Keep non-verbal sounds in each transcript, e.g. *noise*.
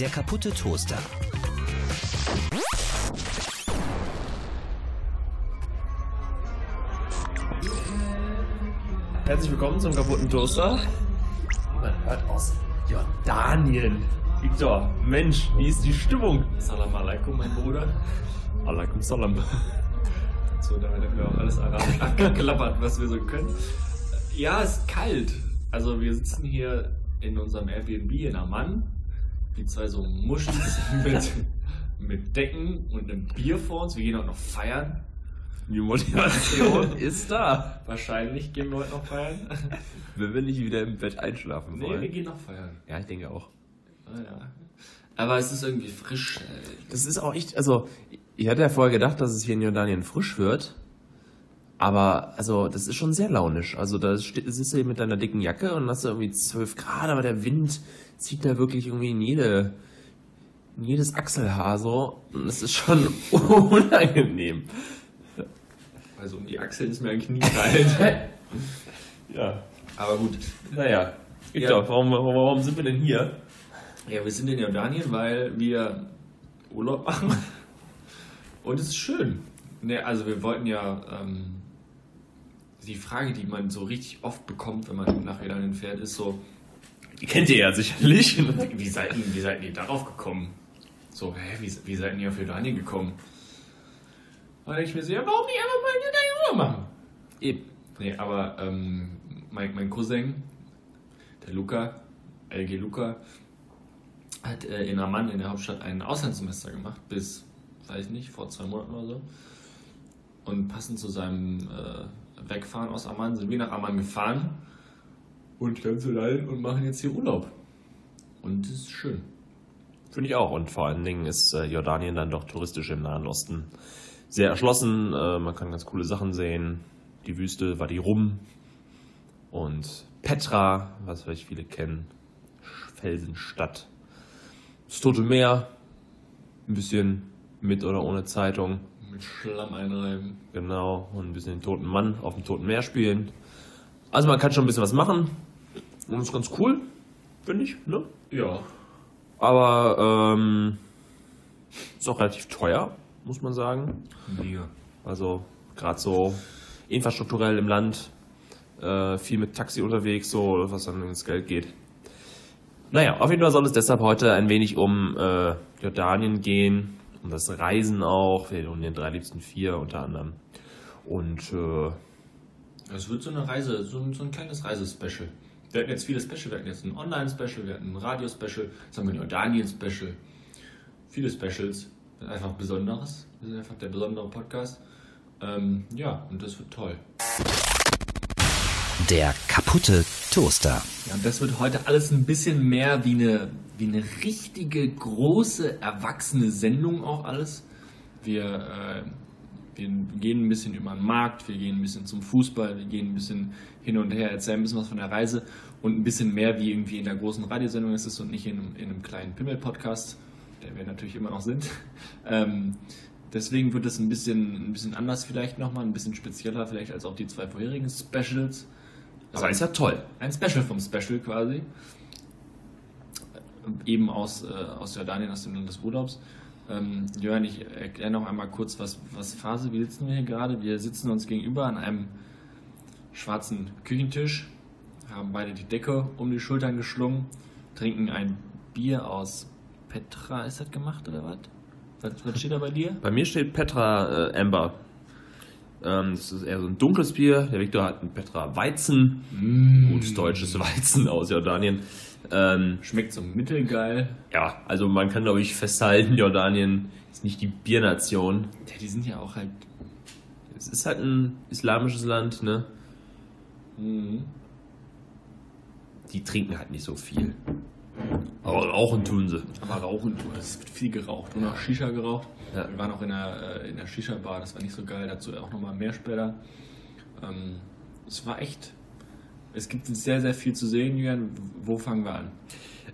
Der kaputte Toaster. Herzlich willkommen zum kaputten Toaster. Man hört aus Jordanien. Victor, Mensch, wie ist die Stimmung? Salam alaikum, mein Bruder. Alaikum salam. So, damit haben wir auch alles arabisch *laughs* abgeklappert, was wir so können. Ja, es ist kalt. Also wir sitzen hier in unserem Airbnb in Amman, wie zwei so Muschis *laughs* mit, mit Decken und einem Bier vor uns. Wir gehen auch noch feiern. Die Motivation *laughs* ist da. Wahrscheinlich gehen wir heute noch feiern. Wenn wir nicht wieder im Bett einschlafen Nee, wollen. wir gehen noch feiern. ja, ich denke auch. Ah, ja. Aber es ist irgendwie frisch. ey. Das ist auch echt, also, ich hatte ja vorher gedacht, dass es hier in Jordanien frisch wird. Aber, also, das ist schon sehr launisch. Also, da sitzt du hier mit deiner dicken Jacke und hast du irgendwie 12 Grad, aber der Wind zieht da wirklich irgendwie in jede, in jedes Achselhaar so. Und das ist schon *laughs* unangenehm. Also um die Achseln ist mir ein Knie kalt. *laughs* Ja. Aber gut. Naja. Ja. Doch, warum, warum, warum sind wir denn hier? Ja, wir sind in Jordanien, weil wir Urlaub machen. Und es ist schön. Ne, also wir wollten ja ähm, die Frage, die man so richtig oft bekommt, wenn man nach Jordanien fährt, ist so, Die kennt ihr ja sicherlich. wie seid ihr, wie seid ihr darauf gekommen? So, hä, wie, wie seid ihr auf Jordanien gekommen? Und dann denke ich mir so, ja, warum nicht einfach mal in Jordanien Urlaub machen? Eben. Nee, aber ähm, mein, mein Cousin, der Luca, LG Luca, hat äh, in Amman, in der Hauptstadt, ein Auslandssemester gemacht, bis, weiß ich nicht, vor zwei Monaten oder so. Und passend zu seinem äh, Wegfahren aus Amman sind wir nach Amman gefahren und ganz allein und machen jetzt hier Urlaub. Und es ist schön. Finde ich auch. Und vor allen Dingen ist äh, Jordanien dann doch touristisch im Nahen Osten sehr erschlossen. Äh, man kann ganz coole Sachen sehen. Die Wüste war die Rum. Und Petra, was vielleicht viele kennen. Felsenstadt. Das Tote Meer. Ein bisschen mit oder ohne Zeitung. Mit Schlamm einreiben. Genau. Und ein bisschen den toten Mann auf dem Toten Meer spielen. Also man kann schon ein bisschen was machen. Und das ist ganz cool. Finde ich, ne? Ja. Aber ähm, ist auch relativ teuer, muss man sagen. Mega. Also gerade so infrastrukturell im Land, äh, viel mit Taxi unterwegs, so was dann ins Geld geht. Naja, auf jeden Fall soll es deshalb heute ein wenig um äh, Jordanien gehen, um das Reisen auch, um den drei liebsten vier unter anderem. Und äh, Es wird so eine Reise, so ein, so ein kleines Reisespecial. Wir hatten jetzt viele Special, wir hatten jetzt ein Online-Special, wir hatten ein Radio-Special, jetzt haben wir ein Jordanien-Special. Viele Specials. Einfach Besonderes. Wir sind einfach der besondere Podcast. Ähm, ja, und das wird toll. Der kaputte Toaster. Ja, das wird heute alles ein bisschen mehr wie eine, wie eine richtige, große, erwachsene Sendung auch alles. Wir, äh, wir gehen ein bisschen über den Markt, wir gehen ein bisschen zum Fußball, wir gehen ein bisschen hin und her, erzählen ein bisschen was von der Reise und ein bisschen mehr wie irgendwie in der großen Radiosendung ist es und nicht in einem, in einem kleinen Pimmel-Podcast, der wir natürlich immer noch sind. *laughs* Ähm, deswegen wird es ein bisschen, ein bisschen anders vielleicht nochmal, ein bisschen spezieller vielleicht als auch die zwei vorherigen Specials. aber ist ja toll. Ein Special vom Special quasi. Eben aus, äh, aus Jordanien, aus dem Land des Urlaubs. Ähm, Jörn, ich erkläre noch einmal kurz, was, was Phase. Wie sitzen wir hier gerade? Wir sitzen uns gegenüber an einem schwarzen Küchentisch, haben beide die Decke um die Schultern geschlungen, trinken ein Bier aus Petra. Ist das gemacht oder was? Was, was steht da bei dir? Bei mir steht Petra äh, Amber. Ähm, das ist eher so ein dunkles Bier. Der Victor hat ein Petra Weizen. Gutes deutsches Weizen aus Jordanien. Ähm, Schmeckt so mittelgeil. ja, also man kann glaube ich festhalten, Jordanien ist nicht die Biernation. Ja, die sind ja auch halt. Es ist halt ein islamisches Land, ne? Mhm. Die trinken halt nicht so viel. Aber rauchen tun sie. Aber rauchen, du, es wird viel geraucht. Und auch Shisha geraucht. Ja. Wir waren auch in der, äh, in der Shisha-Bar, das war nicht so geil. Dazu auch nochmal mehr später. Ähm, es war echt. Es gibt sehr, sehr viel zu sehen, Julian. Wo fangen wir an?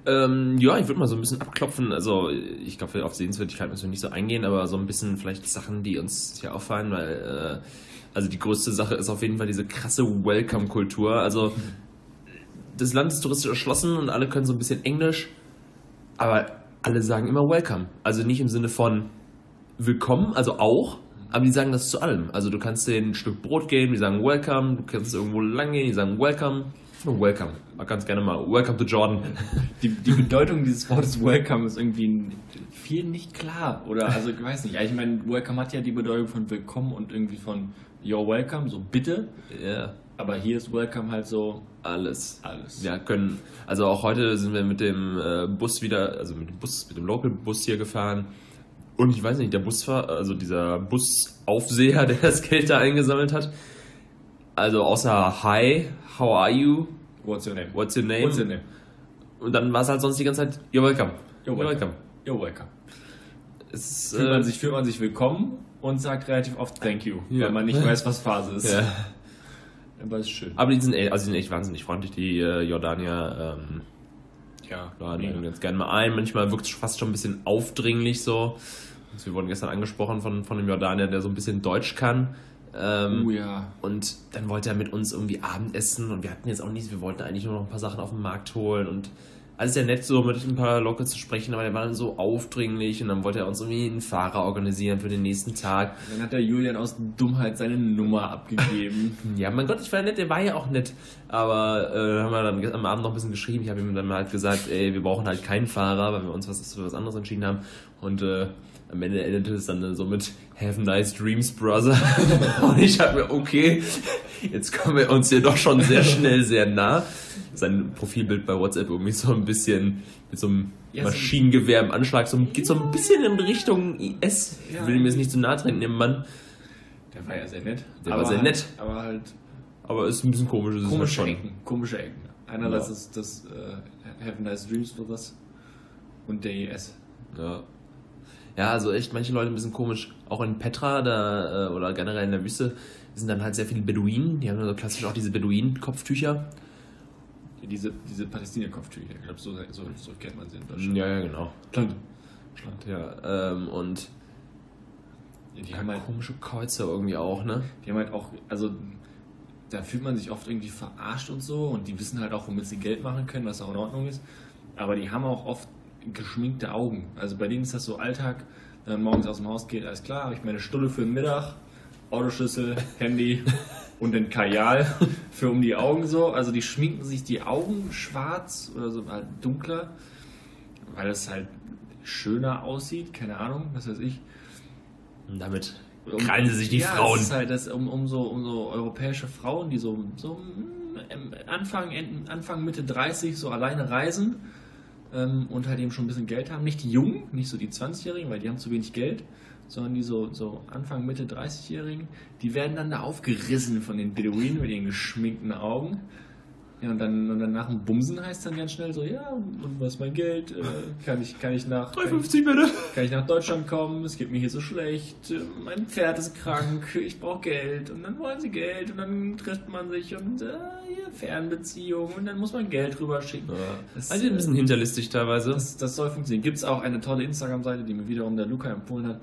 Ähm, ja, ich würde mal so ein bisschen abklopfen. Also, ich glaube, auf Sehenswürdigkeit müssen wir nicht so eingehen, aber so ein bisschen vielleicht Sachen, die uns hier auffallen, weil, äh, also die größte Sache ist auf jeden Fall diese krasse Welcome-Kultur. Also, das Land ist touristisch erschlossen und alle können so ein bisschen Englisch, aber alle sagen immer welcome. Also nicht im Sinne von willkommen, also auch, aber die sagen das zu allem. Also du kannst denen ein Stück Brot geben, die sagen welcome, du kannst irgendwo lang gehen, die sagen welcome. Nur welcome. Man ganz gerne mal welcome to Jordan. *laughs* Die, die Bedeutung dieses Wortes Welcome ist irgendwie vielen nicht klar. Oder, also, ich weiß nicht. Ich meine, Welcome hat ja die Bedeutung von Willkommen und irgendwie von You're welcome, so bitte. Ja. Aber hier ist Welcome halt so Alles. alles. Wir können, also auch heute sind wir mit dem äh, Bus wieder, also mit dem Bus, mit dem Local-Bus hier gefahren. Und ich weiß nicht, der Busfahrer, also dieser Busaufseher, *laughs* der das Geld da eingesammelt hat, also außer Hi, how are you, What's your name? what's your name? What's your name? Und dann war es halt sonst die ganze Zeit, you're welcome. You're welcome. You're welcome. Es, Fühlt, äh, man sich, fühlt man sich willkommen und sagt relativ oft Thank you, Ja. weil man nicht weiß, was Phase *laughs* ist. ja. Aber ist schön. Aber die sind, echt, also die sind echt wahnsinnig freundlich, die äh, Jordanier. Ähm, Ja, laden einen ganz gerne mal ein. Manchmal wirkt es fast schon ein bisschen aufdringlich so. Also wir wurden gestern angesprochen von, von einem Jordanier, der so ein bisschen Deutsch kann. Ähm, Oh ja. Und dann wollte er mit uns irgendwie Abendessen und wir hatten jetzt auch nichts, wir wollten eigentlich nur noch ein paar Sachen auf den Markt holen und alles sehr nett, so mit ein paar Locals zu sprechen, aber der war dann so aufdringlich und dann wollte er uns irgendwie einen Fahrer organisieren für den nächsten Tag. Dann hat der Julian aus Dummheit seine Nummer abgegeben. *laughs* Ja, mein Gott, ich war nett, der war ja auch nett. Aber äh, haben wir dann am Abend noch ein bisschen geschrieben. Ich habe ihm dann halt gesagt, ey, wir brauchen halt keinen Fahrer, weil wir uns was für was anderes entschieden haben. Und äh, am Ende endete es dann so mit Have nice dreams, brother. *laughs* Und ich habe mir, okay, jetzt kommen wir uns hier doch schon sehr schnell sehr nah. Sein Profilbild bei WhatsApp irgendwie so ein bisschen mit so einem Ja, Maschinengewehr im Anschlag, so, geht so ein bisschen in Richtung IS. Ja. Ich will ihm jetzt nicht zu nahe treten, dem Mann. Der war ja sehr nett. Der aber war sehr halt, nett. Aber halt Aber ist ein bisschen komisch. halt komische schon. Ecken. Komische Ecken. Einerseits Ja. ist das äh, Have Nice Dreams for das und der IS. Ja. Ja, also echt manche Leute ein bisschen komisch. Auch in Petra da, äh, oder generell in der Wüste sind dann halt sehr viele Beduinen. Die haben dann so klassisch auch diese Beduinen-Kopftücher. Diese, diese Palästina-Kopftücher. Ich glaube, so, so, so kennt man sie in Deutschland. Ja, ja, genau. Schland. Ja, ähm, und Die, haben halt, komische Kreuze irgendwie auch, ne? die haben halt auch, also da fühlt man sich oft irgendwie verarscht und so und die wissen halt auch, womit sie Geld machen können, was auch in Ordnung ist. Aber die haben auch oft geschminkte Augen. Also bei denen ist das so Alltag, wenn man morgens aus dem Haus geht, alles klar, habe ich meine Stulle für den Mittag, Autoschlüssel, Handy *laughs* und den Kajal für um die Augen so. Also die schminken sich die Augen schwarz oder so halt dunkler, weil es halt schöner aussieht, keine Ahnung, was weiß ich. Und damit Um- krallen sie sich die ja, Frauen. Das ist halt das, um, um, so, um so europäische Frauen, die so, so mm, Anfang, Anfang, Mitte 30 so alleine reisen ähm, und halt eben schon ein bisschen Geld haben. Nicht die Jungen, nicht so die 20-Jährigen, weil die haben zu wenig Geld, sondern die so, so Anfang, Mitte 30-Jährigen, die werden dann da aufgerissen von den Beduinen mit ihren geschminkten Augen. Ja, und dann, und dann nach dem Bumsen heißt dann ganz schnell so, ja, und was ist mein Geld? Äh, kann, ich, kann ich nach... 3,50 bitte. Kann ich nach Deutschland kommen? Es geht mir hier so schlecht. äh, Mein Pferd ist krank. Ich brauche Geld. Und dann wollen sie Geld. Und dann trifft man sich und äh, hier Fernbeziehung. Und dann muss man Geld rüberschicken. Das, Also ein bisschen hinterlistig teilweise. das, das soll funktionieren. Gibt es auch eine tolle Instagram-Seite, die mir wiederum der Luca empfohlen hat.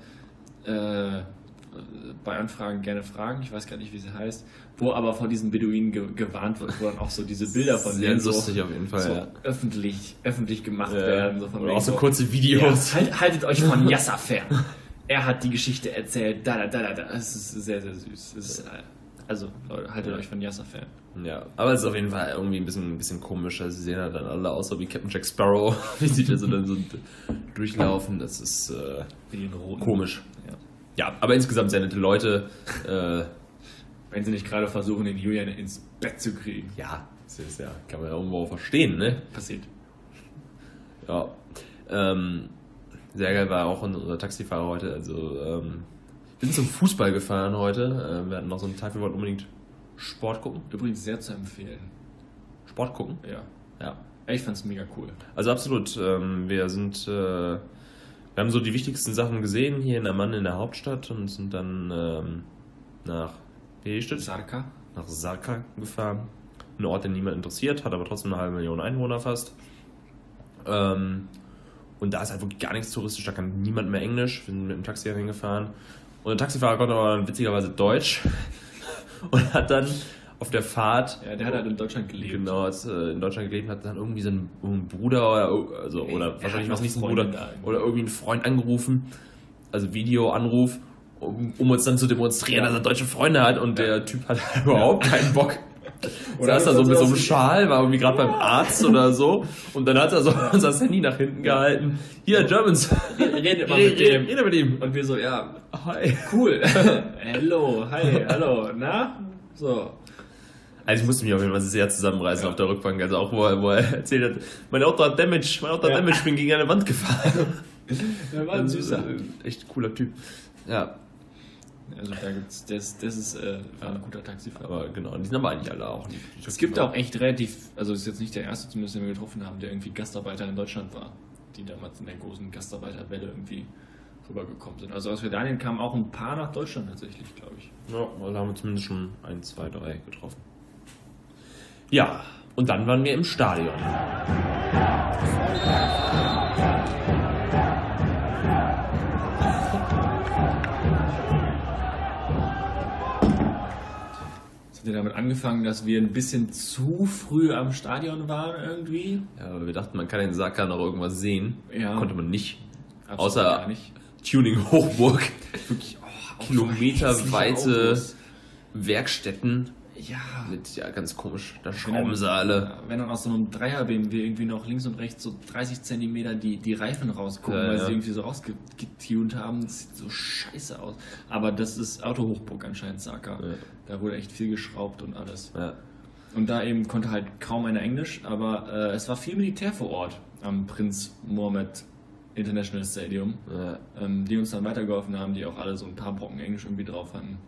Äh, bei Anfragen gerne fragen. Ich weiß gar nicht, wie sie heißt. Wo aber von diesen Beduinen ge gewarnt wird, wo dann auch so diese Bilder von Sehr denen so, lustig auf jeden Fall, so ja. öffentlich, öffentlich gemacht Ja. werden. So von Oder auch so kurze Videos. ja, halt, haltet euch von *laughs* Yasser fern. Er hat die Geschichte erzählt. Da, da, da, da, da. Es ist sehr, sehr süß. Ist, äh, also, Leute, haltet euch von Yasser fern. Ja, aber es ist auf jeden Fall irgendwie ein bisschen, ein bisschen komisch. Also sie sehen halt dann alle aus so wie Captain Jack Sparrow, *laughs* wie sie da so dann so durchlaufen. Das ist äh, komisch. Ja. Ja, aber insgesamt sehr nette Leute. Äh, Wenn sie nicht gerade versuchen, den Julian ins Bett zu kriegen. ja, das ist ja, kann man ja irgendwo verstehen, ne? Passiert. Ja. Ähm, sehr geil war auch unser Taxifahrer heute. Also, ähm, wir sind zum Fußball gefahren heute. Ähm, wir hatten noch so einen Tag, wir wollten unbedingt Sport gucken. Übrigens sehr zu empfehlen. Sport gucken? Ja. Ja. Ich fand's mega cool. Also absolut. Ähm, wir sind, äh, wir haben so die wichtigsten Sachen gesehen hier in Amman in der Hauptstadt und sind dann ähm, nach Hestedt, Sarka. nach Sarka gefahren. Ein Ort, den niemand interessiert, hat aber trotzdem eine halbe Million Einwohner fast. Ähm, und da ist halt wirklich gar nichts touristisch, da kann niemand mehr Englisch. Wir sind mit dem Taxi hingefahren. Und der Taxifahrer konnte aber witzigerweise Deutsch und hat dann auf der Fahrt. Ja, der hat halt in Deutschland gelebt. Genau, hat äh, in Deutschland gelebt, hat dann irgendwie so einen, einen Bruder oder, also, Nee, oder der wahrscheinlich was nicht Bruder oder irgendwie einen Freund angerufen, also Videoanruf, um, um uns dann zu demonstrieren, Ja. dass er deutsche Freunde hat und der Typ hat *laughs* überhaupt keinen Bock. *laughs* Oder saß da so das mit so einem Schal, war irgendwie gerade beim Arzt oder so und dann hat er so *laughs* unser Handy nach hinten gehalten. Hier, Germans. Redet mal mit dem. Rede mit ihm. Und wir so, ja, Hi. cool. *laughs* Hello, hi, hallo, na? So. Also ich musste mich auf jeden Fall sehr zusammenreißen auf der Rückbank. Also auch wo er, wo er erzählt hat, mein Auto hat Damage, mein Auto hat Ja. Damage, ich bin gegen eine Wand gefahren. Der war ein süßer. Äh, Echt cooler Typ. Ja, Also da gibt's, das, das ist äh, ein guter Taxifahrer. aber genau, die sind aber eigentlich alle auch. Es gibt auch echt relativ, also es ist jetzt nicht der erste zumindest, den wir getroffen haben, der irgendwie Gastarbeiter in Deutschland war, die damals in der großen Gastarbeiterwelle irgendwie rübergekommen sind. Also aus Jordanien kamen auch ein paar nach Deutschland tatsächlich, glaube ich. Ja, da haben wir zumindest schon ein, zwei, drei getroffen. Ja, und dann waren wir im Stadion. Ja damit angefangen, dass wir ein bisschen zu früh am Stadion waren irgendwie. Ja, aber wir dachten, man kann in Saka noch irgendwas sehen. Ja. Konnte man nicht. Absolut Außer nicht. Tuning Hochburg, Wirklich, oh, kilometerweite Werkstätten. Ja, mit, ja, ganz komisch, da Wenn dann- Schraubensaale. Wenn dann aus so einem Dreier-BMW irgendwie noch links und rechts so 30 Zentimeter die, die Reifen rausgucken, Ja, weil ja. sie irgendwie so rausgetunt haben, das sieht so scheiße aus. Aber das ist Autohochburg anscheinend, Saka. Ja. Da wurde echt viel geschraubt und alles. Und da eben konnte halt kaum einer Englisch, aber äh, es war viel Militär vor Ort am Prinz Mohammed International Stadium, ähm, die uns dann weitergeholfen haben, die auch alle so ein paar Brocken Englisch irgendwie drauf hatten.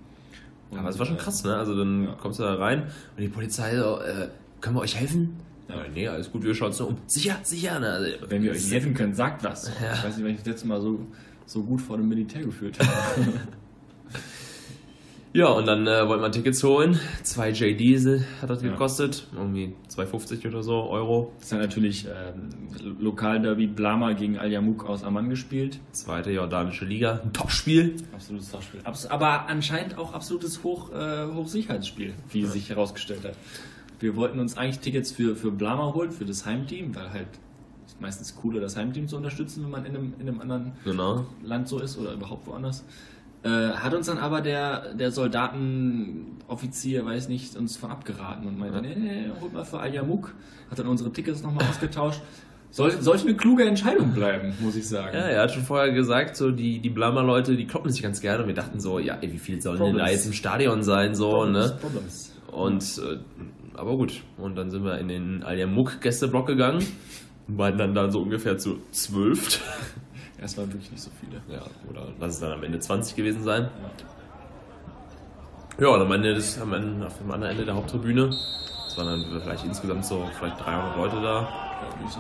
Und, Aber es war schon krass, ne? Also dann Ja. kommst du da rein und die Polizei so, äh, können wir euch helfen? Ja, nee, alles gut, wir schauen uns nur um. Sicher, sicher. Ne? Also, Wenn wir euch helfen können, sagt was. Ja. Ich weiß nicht, wenn ich das letzte Mal so, so gut vor dem Militär gefühlt habe. *laughs* Ja, und dann äh, wollten wir Tickets holen. Zwei JDs hat das Ja. gekostet. Irgendwie 2,50 oder so Euro. Das hat natürlich ähm, Lokalderby Blama gegen Al Yamouk aus Amman gespielt. Zweite jordanische Liga. Ein Topspiel. Absolutes Topspiel. Abs aber anscheinend auch absolutes Hoch, äh, Hochsicherheitsspiel, wie sich herausgestellt hat. Wir wollten uns eigentlich Tickets für, für Blama holen, für das Heimteam, weil halt ist meistens cooler, das Heimteam zu unterstützen, wenn man in einem, in einem anderen Genau. Land so ist oder überhaupt woanders. Äh, hat uns dann aber der, der Soldatenoffizier, weiß nicht, uns von abgeraten und meinte, Ja. nee, nee, holt mal für Al Yamouk. Hat dann unsere Tickets nochmal ausgetauscht. Sollte, sollte eine kluge Entscheidung bleiben, muss ich sagen. Ja, er hat schon vorher gesagt, so die, die Blama-Leute, die kloppen sich ganz gerne. Und wir dachten so, ja, ey, wie viel sollen denn da jetzt im Stadion sein? So, Problems, ne? Problems. Und, äh, aber gut. Und dann sind wir in den Al-Yamuk-Gästeblock gegangen. Und waren dann da so ungefähr zu zwölf. Es waren wirklich nicht so viele. Ja, oder lass es dann am Ende 20 gewesen sein. Ja. Und am Ende des, am Ende, auf dem anderen Ende der Haupttribüne. Es waren dann vielleicht insgesamt so vielleicht 300 Leute da.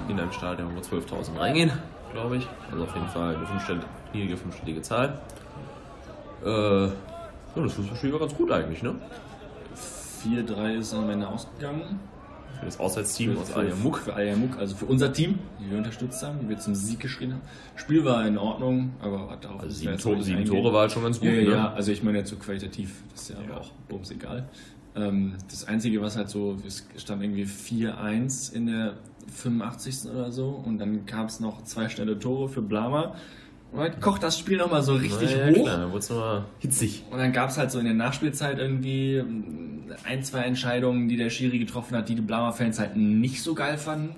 In einem Stadion, wo 12.000 reingehen, glaube ich. Also auf jeden Fall eine fünfstellige, niedrige fünfstellige Zahl. Äh, ja, das Fußballspiel war ganz gut eigentlich, ne? 4-3 ist am Ende ausgegangen. Für das Auswärtsteam Für- aus Al-Yamuk. Für Al Yamouk, also für unser Team, die wir unterstützt haben, die wir zum Sieg geschrien haben. Spiel war in Ordnung, aber hat auch Also sieben, nicht sieben. Tore war halt schon ganz gut, Ja, ja, ne? ja, also ich meine jetzt so qualitativ, das ist ja, Ja. aber auch bums egal. Ähm, das Einzige, was halt so, es stand irgendwie 4-1 in der 85. oder so und dann gab es noch zwei schnelle Tore für Blama. Und dann kocht das Spiel nochmal so richtig Na ja, hoch. Klar, dann wurde es nochmal hitzig. Und dann gab es halt so in der Nachspielzeit irgendwie ähm, ein, zwei Entscheidungen, die der Schiri getroffen hat, die die Blauer-Fans halt nicht so geil fanden.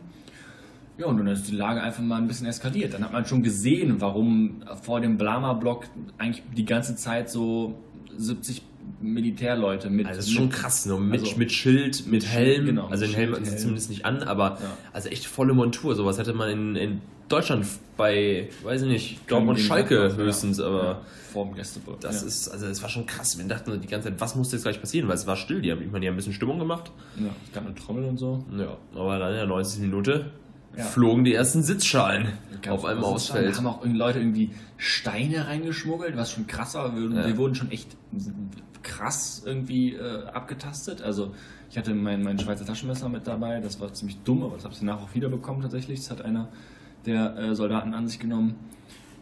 Ja, und dann ist die Lage einfach mal ein bisschen eskaliert. Dann hat man schon gesehen, warum vor dem Blama-Block eigentlich die ganze Zeit so 70 Militärleute mit. Also das ist schon krass, ne? mit, Also- mit Schild, mit Mit Helm. Schild, genau, also den Helm hatten sie zumindest nicht an, aber Ja. also echt volle Montur. Sowas hätte man in, in Deutschland bei, weiß ich nicht, Dortmund Schalke höchstens, aber Ja, vor dem das ja. ist, also es war schon krass. Wir dachten die ganze Zeit, was muss jetzt gleich passieren, weil es war still. Die haben, ich meine, die haben ein bisschen Stimmung gemacht. Ja, es gab eine Trommel und so. Ja, aber dann in der 90. Minute Ja. flogen die ersten Sitzschalen Ganz auf einem Ausfeld. Haben auch irgendwie Leute irgendwie Steine reingeschmuggelt, was schon krass war. Wir, Ja. wir wurden schon echt krass irgendwie äh, abgetastet. Also ich hatte mein, mein Schweizer Taschenmesser mit dabei, das war ziemlich dumm, aber das habe ich danach auch wiederbekommen tatsächlich. Das hat einer der äh, Soldaten an sich genommen.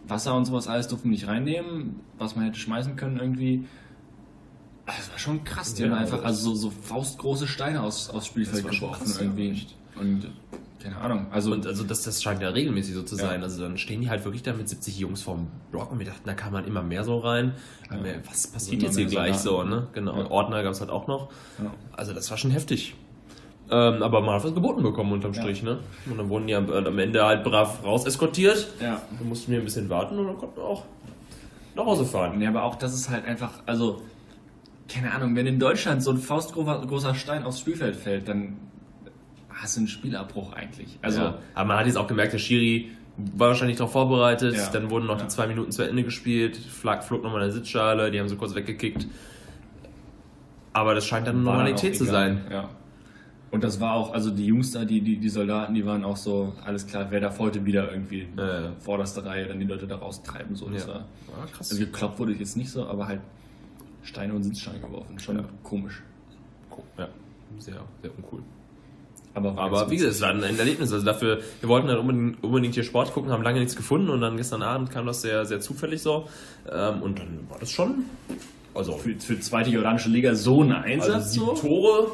Wasser und sowas alles durften wir nicht reinnehmen, was man hätte schmeißen können irgendwie. Das war schon krass. Die Ja, haben einfach also so, so faustgroße Steine aus, aufs Spielfeld Das war schon geworfen krass, ja, irgendwie. echt. Und keine Ahnung. Also Und also das, das scheint ja regelmäßig so zu Ja. sein. Also dann stehen die halt wirklich da mit 70 Jungs vorm Block und wir dachten, da kann man immer mehr so rein. Ja. Was passiert Immer jetzt hier gleich so, ne? Genau. Ja. Ordner gab es halt auch noch. Ja. Also das war schon heftig. Ähm, aber man hat was geboten bekommen unterm Ja. Strich, ne? Und dann wurden die am, am Ende halt brav raus eskortiert. ja. Dann mussten wir ein bisschen warten und dann konnten wir auch nach Hause fahren. Nee, aber auch das ist halt einfach, also, keine Ahnung, wenn in Deutschland so ein faustgroßer großer Stein aufs Spielfeld fällt, dann hast du einen Spielabbruch eigentlich. Also, ja. Aber man hat jetzt auch gemerkt, der Schiri war wahrscheinlich darauf vorbereitet. Ja. Dann wurden noch Ja. die zwei Minuten zu Ende gespielt. Flag flog nochmal eine Sitzschale, die haben so kurz weggekickt. Aber das scheint dann war dann Normalität auch zu sein. Ja. Und das war auch, also die Jungs da, die, die, die Soldaten, die waren auch so, alles klar, wer darf heute wieder irgendwie Ja, ja. vorderste Reihe dann die Leute da raustreiben. So. Das Ja. war, Ja, krass. also gekloppt wurde jetzt nicht so, aber halt Steine und Sitzsteine geworfen. Schon Ja. komisch. Ja, sehr, sehr uncool. Aber, Aber wie gesagt, es war ein Erlebnis. Also dafür, wir wollten dann unbedingt, unbedingt hier Sport gucken, haben lange nichts gefunden und dann gestern Abend kam das sehr, sehr zufällig so. Ähm, und dann war das schon, also, für, für zweite jordanische Liga so ein Einsatz. also sieben so. Tore,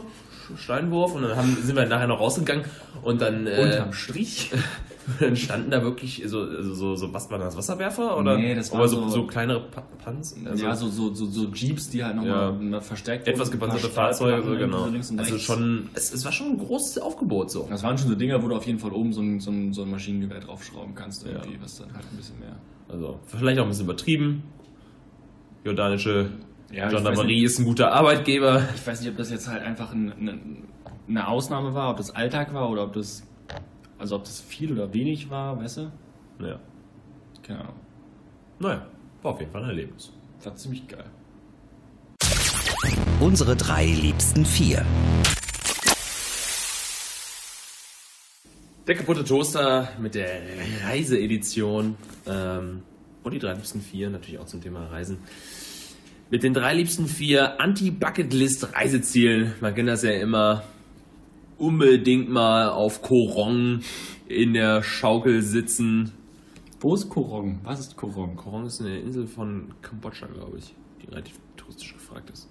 Steinwurf und dann haben, sind wir nachher noch rausgegangen und dann, äh, Unterm Strich. *laughs* dann standen da wirklich so, so, so, was waren das, Wasserwerfer? Oder? Nee, das waren so, so- so kleinere Pa- Panz? Also ja, so, so, so, so Jeeps, die halt Ja. nochmal verstärkt etwas gepanzerte Fahrzeuge, so, genau. links und Also schon, es, es war schon ein großes Aufgebot so. Das waren schon so Dinger, wo du auf jeden Fall oben so ein, so ein, so ein Maschinengewehr draufschrauben kannst, irgendwie, Ja. was dann halt ein bisschen mehr. Also vielleicht auch ein bisschen übertrieben. Jordanische Ja, Gendarmerie ist ein guter Arbeitgeber. Ich weiß nicht, ob das jetzt halt einfach ein, eine, eine Ausnahme war, ob das Alltag war oder ob das, also ob das viel oder wenig war, weißt du? Ja. Keine Ahnung. Naja, war auf jeden Fall ein Erlebnis. Das war ziemlich geil. Unsere drei liebsten vier. Der kaputte Toaster mit der Reiseedition. Ähm, und die drei liebsten vier, natürlich auch zum Thema Reisen. Mit den drei liebsten vier Anti-Bucketlist-Reisezielen. Man kennt das ja immer. Unbedingt mal auf Korong in der Schaukel sitzen. Wo ist Korong? Was ist Korong? Korong ist eine Insel von Kambodscha, glaube ich, die relativ touristisch gefragt ist.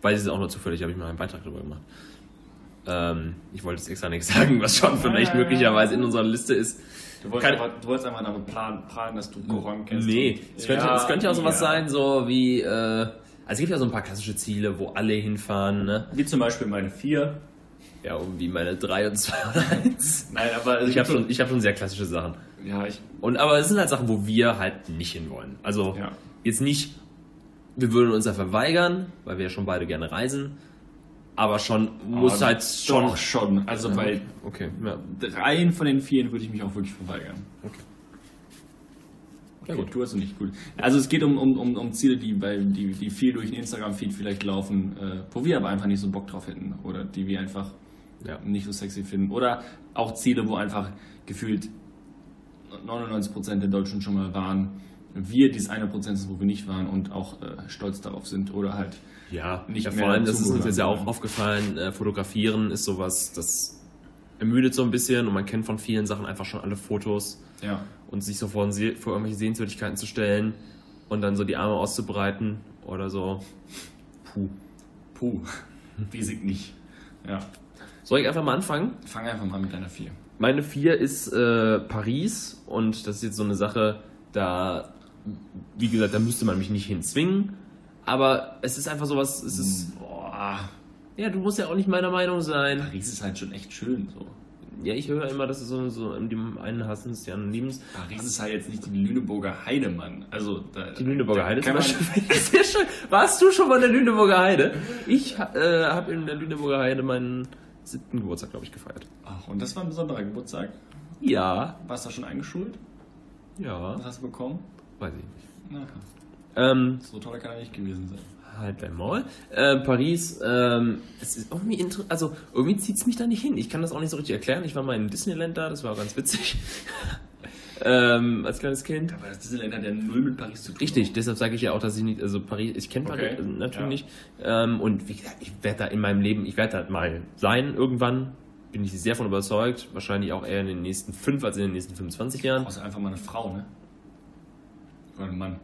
Weiß es auch nur zufällig, habe ich mal einen Beitrag darüber gemacht. Ähm, ich wollte jetzt extra nichts *laughs* sagen, was schon vielleicht möglicherweise in unserer Liste ist. Du wolltest, Keine- einfach, du wolltest einfach damit planen, prahlen, dass du Korong kennst. Nee, es könnte, es könnte ja auch sowas ja. sein, so wie, äh, also es gibt ja so ein paar klassische Ziele, wo alle hinfahren, ne? Wie zum Beispiel meine vier. Ja, irgendwie meine 3 und 2 und *laughs* 1. Nein, aber also Ich habe schon, ich hab schon sehr klassische Sachen. Ja, ich. Und, aber es sind halt Sachen, wo wir halt nicht hinwollen. Also Ja. jetzt nicht, wir würden uns da verweigern, weil wir ja schon beide gerne reisen. Aber schon, muss Aber halt schon. Doch schon. Also bei Okay, ja. dreien von den vieren würde ich mich auch wirklich verweigern. Okay. Ja, gut, du hast es nicht gut. Also es geht um, um, um, um Ziele, die, bei, die, die viel durch den Instagram-Feed vielleicht laufen, äh, wo wir aber einfach nicht so Bock drauf hätten oder die wir einfach Ja. nicht so sexy finden. Oder auch Ziele, wo einfach gefühlt 99% der Deutschen schon mal waren. Wir dieses eine Prozent sind, wo wir nicht waren und auch äh, stolz darauf sind oder halt Ja, Nicht ja, mehr vor allem, das ist uns jetzt ja auch sondern- aufgefallen, äh, fotografieren ist sowas, das ermüdet so ein bisschen und man kennt von vielen Sachen einfach schon alle Fotos ja. und sich so vor, vor irgendwelche Sehenswürdigkeiten zu stellen und dann so die Arme auszubreiten oder so. Puh. Puh, *laughs* riesig nicht. Ja. Soll ich einfach mal anfangen? Fang einfach mal mit deiner vier. Meine vier ist äh, Paris und das ist jetzt so eine Sache, da, wie gesagt, da müsste man mich nicht hinzwingen, aber es ist einfach sowas, es ist, Boah, ja, du musst ja auch nicht meiner Meinung sein. Paris ist halt schon echt schön so. Ja, ich höre immer, dass es so, so in dem einen hassen es, die anderen lieben es. Paris ist halt jetzt nicht die Lüneburger Heide, Mann. Also da, Die Lüneburger Heide kann Beispiel. Sehr schön. Warst du schon mal in der Lüneburger Heide? Ich äh, habe in der Lüneburger Heide meinen siebten Geburtstag, glaube ich, gefeiert. Ach, und das war ein besonderer Geburtstag. Ja. Warst du schon eingeschult? Ja. Was hast du bekommen? Weiß ich nicht. Na, Ähm, so toll kann er nicht gewesen sein. halt beim Maul. Äh, Paris, ähm, es ist irgendwie also irgendwie zieht es mich da nicht hin. Ich kann das auch nicht so richtig erklären. Ich war mal in Disneyland da, das war ganz witzig. *laughs* ähm, als kleines Kind. Aber das Disneyland hat ja null mit Paris zu tun. Richtig, deshalb sage ich ja auch, dass ich nicht, also Paris, ich kenne Paris äh, natürlich ja. nicht. Ähm, und wie gesagt, ich werde da in meinem Leben, ich werde da mal sein irgendwann. Bin ich sehr von überzeugt. Wahrscheinlich auch eher in den nächsten fünf als in den nächsten 25 Jahren. Außer einfach mal eine Frau, ne? Oder ein Mann.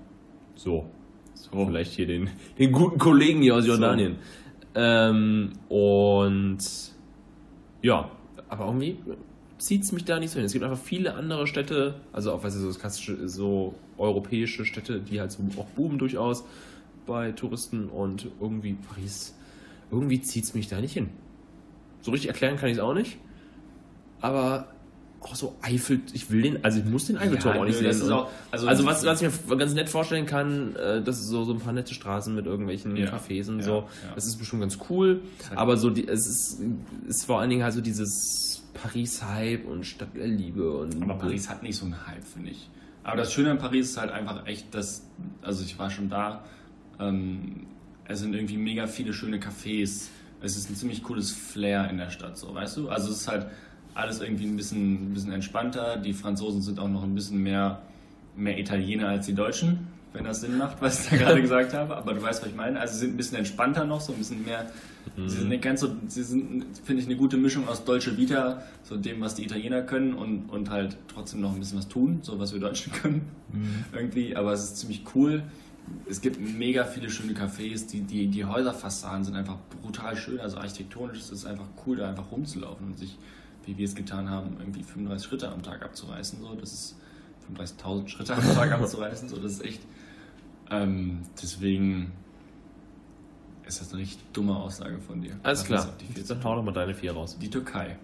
So. So. Vielleicht hier den, den guten Kollegen hier aus Jordanien. So. Ähm, und ja, aber irgendwie zieht es mich da nicht so hin. Es gibt einfach viele andere Städte, also auch weißt du, so klassische, so europäische Städte, die halt so auch boomen durchaus bei Touristen und irgendwie Paris, irgendwie zieht es mich da nicht hin. So richtig erklären kann ich es auch nicht. Aber auch so Eiffel, ich will den, also ich muss den Eiffelturm ja, auch nicht sehen. Auch, also, also was, was ich mir ganz nett vorstellen kann, äh, das ist so, so ein paar nette Straßen mit irgendwelchen ja, Cafés und ja, so. Das ist bestimmt ganz cool. Aber so die, es ist, ist vor allen Dingen halt so dieses Paris-Hype und Stadt der Liebe und. Aber Paris hat nicht so einen Hype, finde ich. Aber das Schöne an Paris ist halt einfach echt, dass, also ich war schon da, ähm, es sind irgendwie mega viele schöne Cafés. Es ist ein ziemlich cooles Flair in der Stadt, so, weißt du? Also es ist halt alles irgendwie ein bisschen, ein bisschen entspannter. Die Franzosen sind auch noch ein bisschen mehr, mehr Italiener als die Deutschen, wenn das Sinn macht, was ich da gerade *laughs* gesagt habe. Aber du weißt, was ich meine. Also sie sind ein bisschen entspannter noch, so ein bisschen mehr. Mhm. Sie sind nicht ganz so, sie sind, finde ich, eine gute Mischung aus Deutsche Vita, so dem, was die Italiener können und, und halt trotzdem noch ein bisschen was tun, so was wir Deutschen *laughs* können. Mhm. Irgendwie. Aber es ist ziemlich cool es gibt mega viele schöne Cafés, die, die, die Häuserfassaden sind einfach brutal schön, also architektonisch ist es einfach cool, da einfach rumzulaufen und sich wie wir es getan haben, irgendwie 35 Schritte am Tag abzureißen. So, das ist 35.000 Schritte am Tag *laughs* abzureißen. So, das ist echt. Ähm, deswegen ist das eine richtig dumme Aussage von dir. Alles klar. Dann hau doch mal deine vier raus. Die Türkei.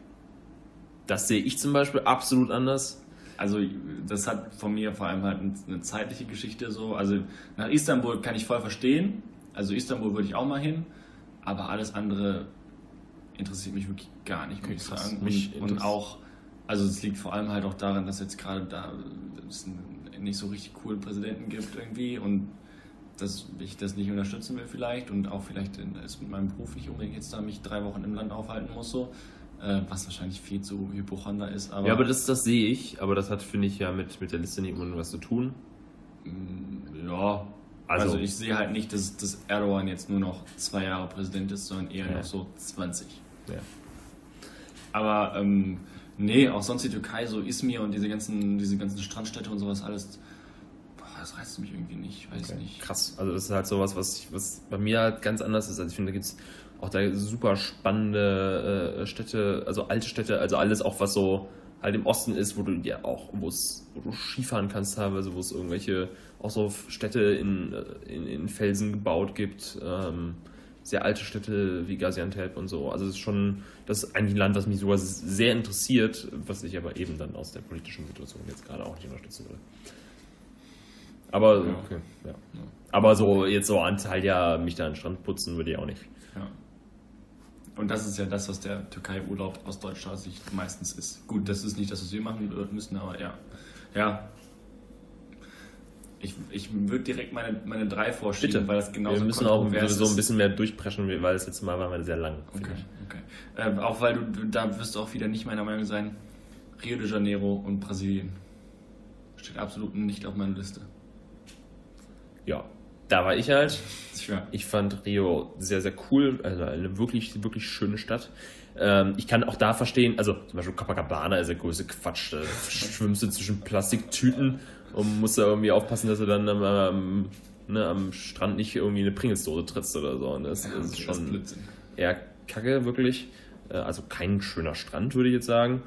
Das sehe ich zum Beispiel absolut anders. Also das hat von mir vor allem halt eine zeitliche Geschichte so. Also nach Istanbul kann ich voll verstehen. Also Istanbul würde ich auch mal hin. Aber alles andere interessiert mich wirklich gar nicht, muss ich sagen. Und, und, auch, also es liegt vor allem halt auch daran, dass jetzt gerade da es einen nicht so richtig coolen Präsidenten gibt irgendwie und dass ich das nicht unterstützen will vielleicht und auch vielleicht ist mit meinem Beruf nicht unbedingt jetzt da mich drei Wochen im Land aufhalten muss so. Äh, was wahrscheinlich viel zu hypochonder ist. Aber ja, aber das, das sehe ich, aber das hat, finde ich, ja mit, mit der Liste nicht unbedingt was zu tun. Mm, ja, also, also, ich sehe halt nicht, dass, dass Erdogan jetzt nur noch zwei Jahre Präsident ist, sondern eher ja. noch so 20. Ja. Aber ähm, nee, auch sonst die Türkei, so Izmir und diese ganzen, diese ganzen Strandstädte und sowas alles, boah, das reizt mich irgendwie nicht, ich weiß okay. nicht. Krass, also das ist halt sowas, was, was bei mir halt ganz anders ist. Also ich finde, da gibt es auch da super spannende äh, Städte, also alte Städte, also alles auch, was so halt im Osten ist, wo du ja auch, wo du Skifahren kannst teilweise, wo es irgendwelche auch so Städte in, äh, in, in Felsen gebaut gibt. Ähm, sehr alte Städte wie Gaziantep und so. Also es ist schon, das ist eigentlich ein Land, was mich sogar sehr interessiert, was ich aber eben dann aus der politischen Situation jetzt gerade auch nicht unterstützen würde. Aber okay, ja. Aber so jetzt so Anteil ja, mich da an den Strand putzen würde ich auch nicht. Ja. Und das ist ja das, was der Türkei-Urlaub aus deutscher Sicht meistens ist. Gut, das ist nicht das, was wir machen müssen, aber ja. Ja, ich, ich würde direkt meine, meine drei vorschieben, Bitte. weil das genauso Wir müssen auch so ein bisschen mehr durchpreschen, weil das letzte Mal war wir sehr lang. Okay, okay. Äh, auch weil du, da wirst du auch wieder nicht meiner Meinung sein. Rio de Janeiro und Brasilien. Steht absolut nicht auf meiner Liste. Ja, da war ich halt. Tja. Ich fand Rio sehr, sehr cool. Also eine wirklich, wirklich schöne Stadt. Ähm, ich kann auch da verstehen, also zum Beispiel Copacabana ist der größte Quatsch. Da schwimmst du zwischen Plastiktüten und musst da irgendwie aufpassen, dass du dann am, am, ne, am Strand nicht irgendwie eine Pringelsdose trittst oder so. Und das, ja, das ist schon eher kacke, wirklich. Äh, also kein schöner Strand, würde ich jetzt sagen.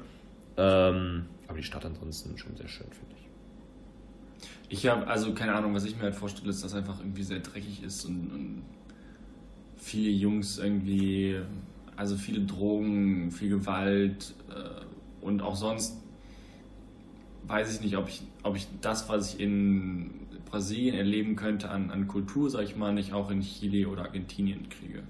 Ähm, aber die Stadt ansonsten schon sehr schön, finde ich. Ich habe, also keine Ahnung, was ich mir halt vorstelle, ist, dass einfach irgendwie sehr dreckig ist und, und viele Jungs irgendwie, also viele Drogen, viel Gewalt äh, und auch sonst weiß ich nicht, ob ich, ob ich das, was ich in Brasilien erleben könnte an, an Kultur, sag ich mal, nicht auch in Chile oder Argentinien kriege.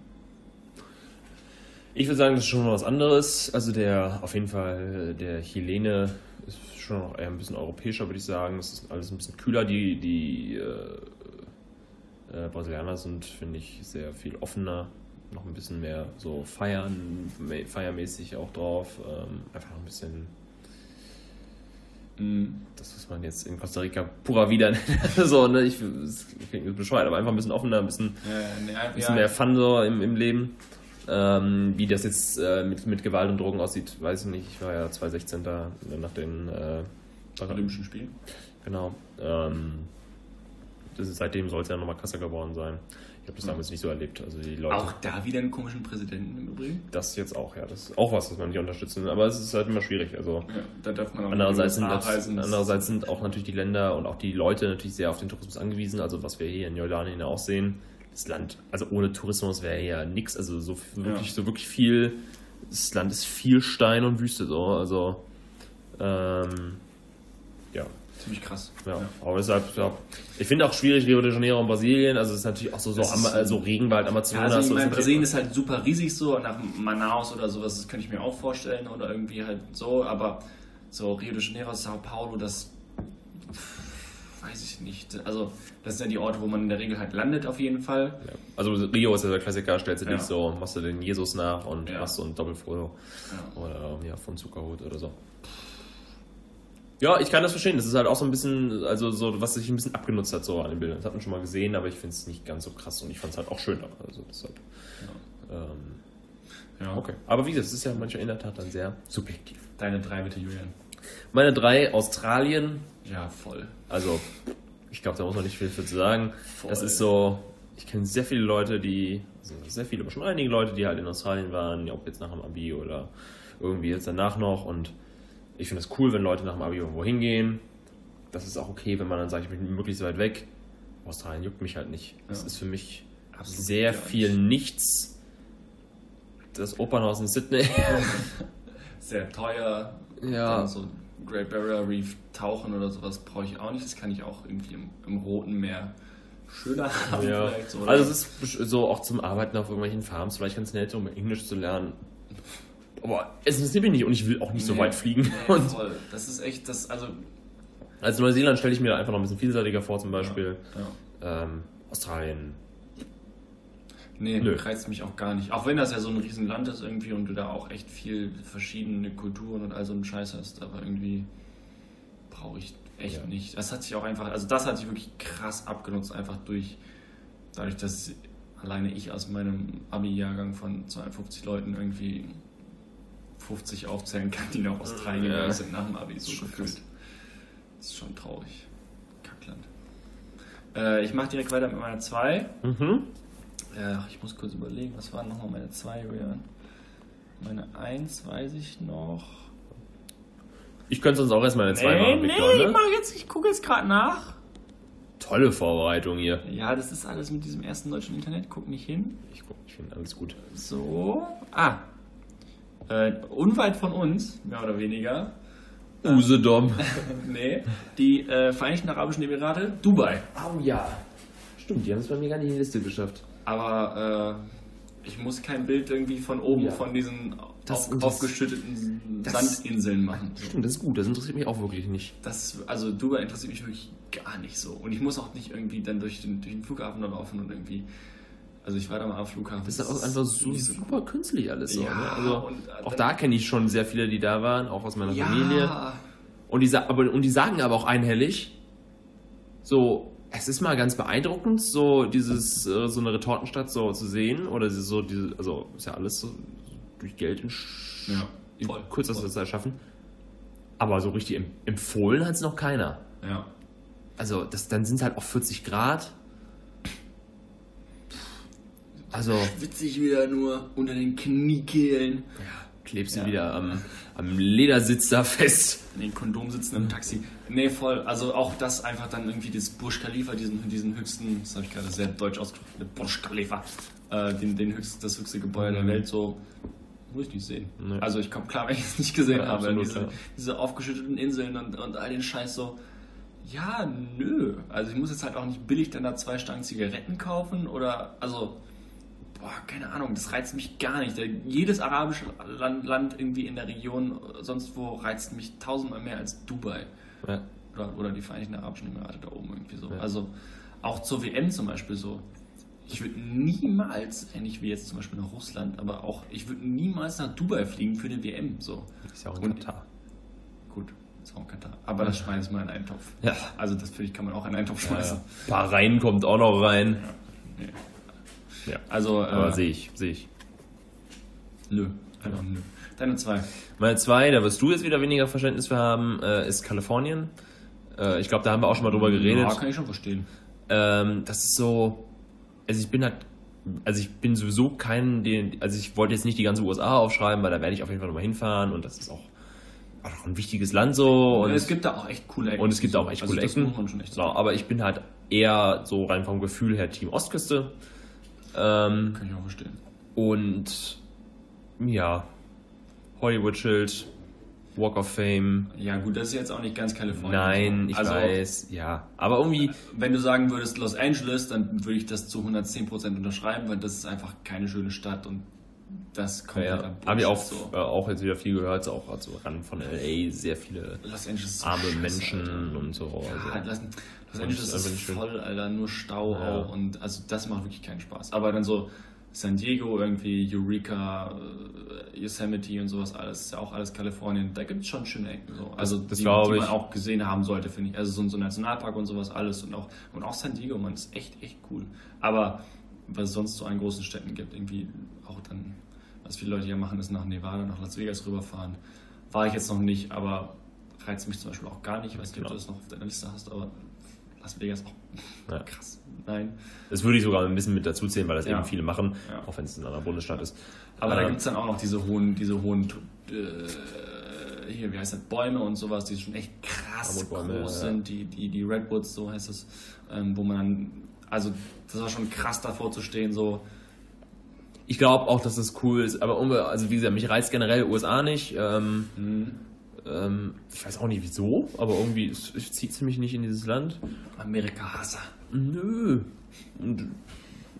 Ich würde sagen, das ist schon was anderes. Also der, auf jeden Fall, der Chilene ist schon noch eher ein bisschen europäischer, würde ich sagen. Es ist alles ein bisschen kühler. Die, die äh, äh, Brasilianer sind, finde ich, sehr viel offener. Noch ein bisschen mehr so feiern, feiermäßig auch drauf. Ähm, einfach ein bisschen. Das, was man jetzt in Costa Rica purer wieder *laughs* so, ne, ich, klingt bescheuert, aber einfach ein bisschen offener, ein bisschen, ja, ne, ein bisschen ja. mehr Fun so im, im Leben. Ähm, wie das jetzt äh, mit, mit Gewalt und Drogen aussieht, weiß ich nicht. Ich war ja 2016 da nach den äh, Olympischen Spielen. Genau. Ähm, ist, seitdem soll es ja nochmal krasser geworden sein. Ich habe das damals nicht so erlebt. Also die Leute. Auch da wieder einen komischen Präsidenten im Übrigen. Das jetzt auch, ja. Das ist auch was, das man nicht unterstützen. Aber es ist halt immer schwierig. Also Ja, da darf man auch andererseits sind, andererseits sind auch natürlich die Länder und auch die Leute natürlich sehr auf den Tourismus angewiesen. Also was wir hier in Jordanien ja auch sehen, das Land, also ohne Tourismus wäre ja nichts. Also so wirklich, so wirklich viel. Das Land ist viel Stein und Wüste so. Also ähm, ja. Ziemlich krass. Ja, aber deshalb, ja. Ich finde auch schwierig Rio de Janeiro und Brasilien, also es ist natürlich auch so, so, Ama- also Regenwald, Ja, Amazonas. also ich meine, Brasilien ist halt super riesig so, nach Manaus oder sowas, das könnte ich mir auch vorstellen oder irgendwie halt so, aber so Rio de Janeiro, Sao Paulo, das weiß ich nicht. Also das sind ja die Orte, wo man in der Regel halt landet auf jeden Fall. Ja. Also Rio ist ja der Klassiker, stellst du Ja. dich so, machst du den Jesus nach und Ja. machst so ein Doppelfoto Ja. oder ja, von Zuckerhut oder so. Ja, ich kann das verstehen. Das ist halt auch so ein bisschen, also so, was sich ein bisschen abgenutzt hat so an den Bildern. Das hat man schon mal gesehen, aber ich finde es nicht ganz so krass und ich fand es halt auch schöner. Also deshalb. Ähm, Ja. okay. Aber wie gesagt, es ist ja manchmal in der Tat dann sehr subjektiv. Deine drei bitte, Julian. Meine drei, Australien, Ja, voll. Also, ich glaube, da muss man nicht viel zu sagen. Voll. Das ist so, ich kenne sehr viele Leute, die, also sehr viele, aber schon einige Leute, die halt in Australien waren, ob jetzt nach dem Abi oder irgendwie jetzt danach noch. Und ich finde es cool, wenn Leute nach dem Abi irgendwo hingehen. Das ist auch okay, wenn man dann sagt, ich bin möglichst weit weg. Australien juckt mich halt nicht. Das Ja. ist für mich Absolut sehr viel nichts. Das Opernhaus in Sydney. *laughs* Sehr teuer. Ja. So Great Barrier Reef tauchen oder sowas brauche ich auch nicht. Das kann ich auch irgendwie im, im Roten Meer schöner haben. Ja. vielleicht so? Also es ist so auch zum Arbeiten auf irgendwelchen Farms vielleicht ganz nett, um Englisch zu lernen. Aber es interessiert mich nicht und ich will auch nicht so Nee, weit fliegen. Nee, Und voll. Das ist echt, das, also, als Neuseeland stelle ich mir da einfach noch ein bisschen vielseitiger vor, zum Beispiel. ja. Ähm, Australien. Nee, Nö. reizt mich auch gar nicht. Auch wenn das ja so ein Riesenland ist irgendwie und du da auch echt viel verschiedene Kulturen und all so einen Scheiß hast, aber irgendwie brauche ich echt Ja. nicht. Das hat sich auch einfach, also das hat sich wirklich krass abgenutzt, einfach durch, dadurch, dass alleine ich aus meinem Abi-Jahrgang von 52 Leuten irgendwie 50 aufzählen kann, die nach Australien Ja. gegangen sind nach dem Abi, so Schon gefühlt. krass. Das ist schon traurig. Kackland. Äh, ich mache direkt weiter mit meiner 2. Mhm. Ja, ich muss kurz überlegen, was waren nochmal meine zwei, Julian? Meine eins weiß ich noch. Ich könnte sonst auch erstmal eine 2 machen, Victor, ich ne? mach jetzt, ich gucke jetzt gerade nach. Tolle Vorbereitung hier. Ja, das ist alles mit diesem ersten deutschen Internet, guck nicht hin. Ich guck, ich finde alles gut. So. Ah. Äh, unweit von uns, mehr oder weniger. Usedom. *laughs* nee, die äh, Vereinigten Arabischen Emirate, Dubai. Oh ja. Stimmt, die haben es bei mir gar nicht in die Liste geschafft. Aber äh, ich muss kein Bild irgendwie von oben Ja. von diesen Das- auf, das- aufgeschütteten das- Sandinseln machen. Stimmt, das ist gut. Das interessiert mich auch wirklich nicht. Das, also Dubai interessiert mich wirklich gar nicht so. Und ich muss auch nicht irgendwie dann durch den, durch den Flughafen da laufen und irgendwie. Also ich war da mal am Flughafen. Das ist auch einfach so super künstlich alles so. Ja, ne? also, auch da kenne ich schon sehr viele, die da waren, auch aus meiner ja, Familie. Und die, aber, und die sagen aber auch einhellig, so, es ist mal ganz beeindruckend, so dieses, äh, so eine Retortenstadt so zu sehen. Oder so diese, also ist ja alles so durch Geld in, Ja, in voll, kürzester. Zeit schaffen. Aber so richtig em- empfohlen hat es noch keiner. Ja. Also das, dann sind es halt auch 40 Grad. Also Witzig wieder nur unter den Kniekehlen. klebst du Ja. wieder am, am Ledersitz da fest. In den Kondom sitzen im Taxi. Nee, voll. Also auch das einfach dann irgendwie das Burj Khalifa, diesen, diesen höchsten, das habe ich gerade sehr deutsch ausgesprochen, der Burj Khalifa, äh, den, den höchsten, das höchste Gebäude der Mhm. Welt so. Muss ich nicht sehen. Nee. Also ich komme klar, wenn ich es nicht gesehen Ja, habe. absolut, diese, ja. diese aufgeschütteten Inseln und, und all den Scheiß so. Ja, nö. Also ich muss jetzt halt auch nicht billig dann da zwei Stangen Zigaretten kaufen oder, also, boah, keine Ahnung, das reizt mich gar nicht. Jedes arabische Land, Land irgendwie in der Region, sonst wo, reizt mich tausendmal mehr als Dubai. Ja. Oder, oder die Vereinigten Arabischen Emirate da oben irgendwie so. Ja. Also auch zur WM zum Beispiel so. Ich würde niemals, ähnlich wie jetzt zum Beispiel nach Russland, aber auch, ich würde niemals nach Dubai fliegen für eine WM. So. Ist ja auch in Und- Katar. Gut, ist auch Katar. Aber das schmeiße ich mal in einen Topf. Ja. Also das finde ich, kann man auch in einen Topf Ja, schmeißen. ja. Bahrain kommt auch noch rein. Nee. Ja. Also, Aber äh, sehe ich, sehe ich. nö. Einfach nö. Deine zwei. Meine zwei, da wirst du jetzt wieder weniger Verständnis für haben, äh, ist Kalifornien. Äh, ich glaube, da haben wir auch schon mal drüber geredet. Ja, kann ich schon verstehen. Ähm, das ist so, also ich bin halt, also ich bin sowieso kein, den, also ich wollte jetzt nicht die ganze USA aufschreiben, weil da werde ich auf jeden Fall nochmal hinfahren und das ist auch, auch ein wichtiges Land so. Und Ja, es gibt da auch echt coole Ecken. und es gibt auch echt Also coole Ecken. echt Genau, aber ich bin halt eher so rein vom Gefühl her Team Ostküste. Ähm, Kann ich auch verstehen. und ja, Hollywood Schild, Walk of Fame. Ja, gut, das ist jetzt auch nicht ganz Kalifornien. Nein, ich also, weiß, ja. Aber irgendwie, Wenn du sagen würdest Los Angeles, dann würde ich das zu 110% unterschreiben, weil das ist einfach keine schöne Stadt und das kommt halt ja, habe ich auch, so. äh, auch jetzt wieder viel gehört, auch also ran von LA, sehr viele Los so arme scheiße, Menschen Alter. und so. Ja, Also. halt lassen. Los Angeles ist ist voll, Alter, nur Stau Ja. auch und also das macht wirklich keinen Spaß. Aber dann so San Diego, irgendwie Eureka, äh, Yosemite und sowas alles, ist ja auch alles Kalifornien. Da gibt es schon schöne Ecken. So. Also das die, glaub die man auch gesehen haben sollte, finde ich. Also so, so ein Nationalpark und sowas alles und auch, und auch San Diego, man, ist echt, echt cool. Aber was es sonst so an großen Städten gibt, irgendwie auch dann, was viele Leute ja machen, ist nach Nevada, nach Las Vegas rüberfahren. War ich jetzt noch nicht, aber reizt mich zum Beispiel auch gar nicht. Ich weiß nicht, ob du Genau. das noch auf deiner Liste hast, aber Las Vegas auch *laughs* Ja. krass. Nein. Das würde ich sogar ein bisschen mit dazu zählen, weil das Ja. eben viele machen, Ja. auch wenn es in einer Bundesstadt ist. Aber da Ähm, gibt es dann auch noch diese hohen, diese hohen, äh, hier, wie heißt das, Bäume und sowas, die schon echt krass groß sind, die, die, die Redwoods, so heißt es, ähm, wo man dann, also das war schon krass davor zu stehen, so, Ich glaube auch, dass das cool ist, aber also wie gesagt, mich reizt generell USA nicht. Ähm, ähm, ich weiß auch nicht wieso, aber irgendwie es, es zieht mich nicht in dieses Land. Amerika-Hasser. Nö. Und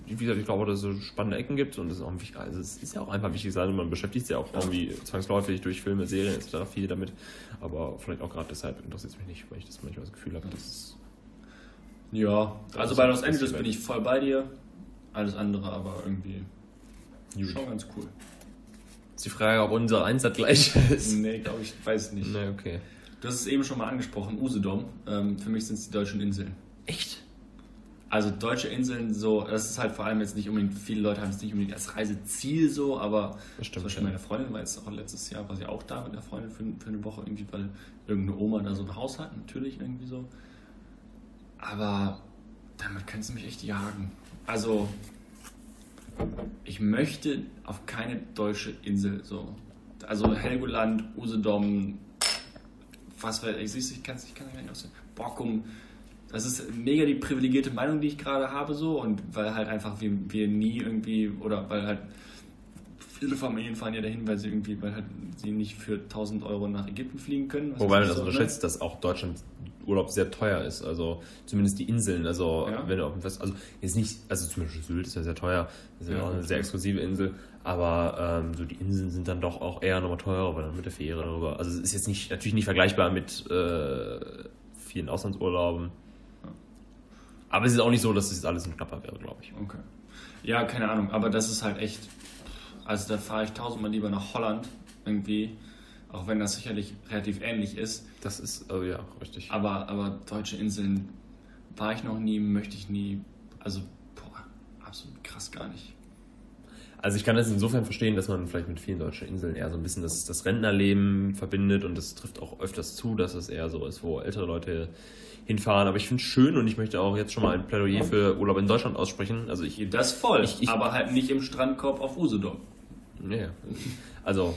wie gesagt, ich glaube, dass es so spannende Ecken gibt und das ist auch wichtig, also es ist ja auch einfach wichtig sein und man beschäftigt sich ja auch irgendwie zwangsläufig durch Filme, Serien etc. viel damit. Aber vielleicht auch gerade deshalb interessiert es mich nicht, weil ich das manchmal das Gefühl habe, dass es Ja, also bei Los Angeles bin ich voll bei dir. Alles andere aber irgendwie schon ganz cool. ist die Frage, ob unser Einsatz gleich *laughs* ist. Nee, glaube ich, weiß nicht. Nee, okay. Du hast es eben schon mal angesprochen, Usedom. Ähm, für mich sind es die deutschen Inseln. Echt? Also deutsche Inseln, so, das ist halt vor allem jetzt nicht unbedingt, viele Leute haben es nicht unbedingt als Reiseziel so, aber Das stimmt, zum Beispiel ja. meine Freundin war jetzt auch letztes Jahr, war sie auch da mit der Freundin für, für eine Woche irgendwie, weil irgendeine Oma da so ein Haus hat, natürlich irgendwie so. Aber damit kannst du mich echt jagen. Also, ich möchte auf keine deutsche Insel so. Also Helgoland, Usedom, was weiß ich, ich kann es nicht aussehen. Borkum, das ist mega die privilegierte Meinung, die ich gerade habe, so und weil halt einfach wir, wir nie irgendwie oder weil halt viele Familien fahren ja dahin, weil sie irgendwie, weil halt sie nicht für 1000 Euro nach Ägypten fliegen können. Wobei man das ne? unterschätzt, dass auch Deutschland Urlaub sehr teuer ist. Also zumindest die Inseln. Also Ja. wenn du auf dem Fest, also jetzt nicht, also zum Beispiel Sylt ist ja sehr teuer, das ist ja, auch eine sehr exklusive Insel. Aber ähm, so die Inseln sind dann doch auch eher nochmal teurer, weil dann mit der Fähre darüber. Also es ist jetzt nicht natürlich nicht vergleichbar mit äh, vielen Auslandsurlauben. Aber es ist auch nicht so, dass es alles ein knapper wäre, glaube ich. Okay. Ja, keine Ahnung, aber das ist halt echt. Also da fahre ich tausendmal lieber nach Holland irgendwie, auch wenn das sicherlich relativ ähnlich ist. Das ist, also ja, richtig. Aber, aber deutsche Inseln war ich noch nie, möchte ich nie. Also, boah, absolut krass gar nicht. Also ich kann das insofern verstehen, dass man vielleicht mit vielen deutschen Inseln eher so ein bisschen das, das Rentnerleben verbindet und das trifft auch öfters zu, dass es eher so ist, wo ältere Leute hinfahren. Aber ich finde es schön und ich möchte auch jetzt schon mal ein Plädoyer für Urlaub in Deutschland aussprechen. Also ich, Das voll, Ich- ich- aber halt nicht im Strandkorb auf Usedom. Ja, also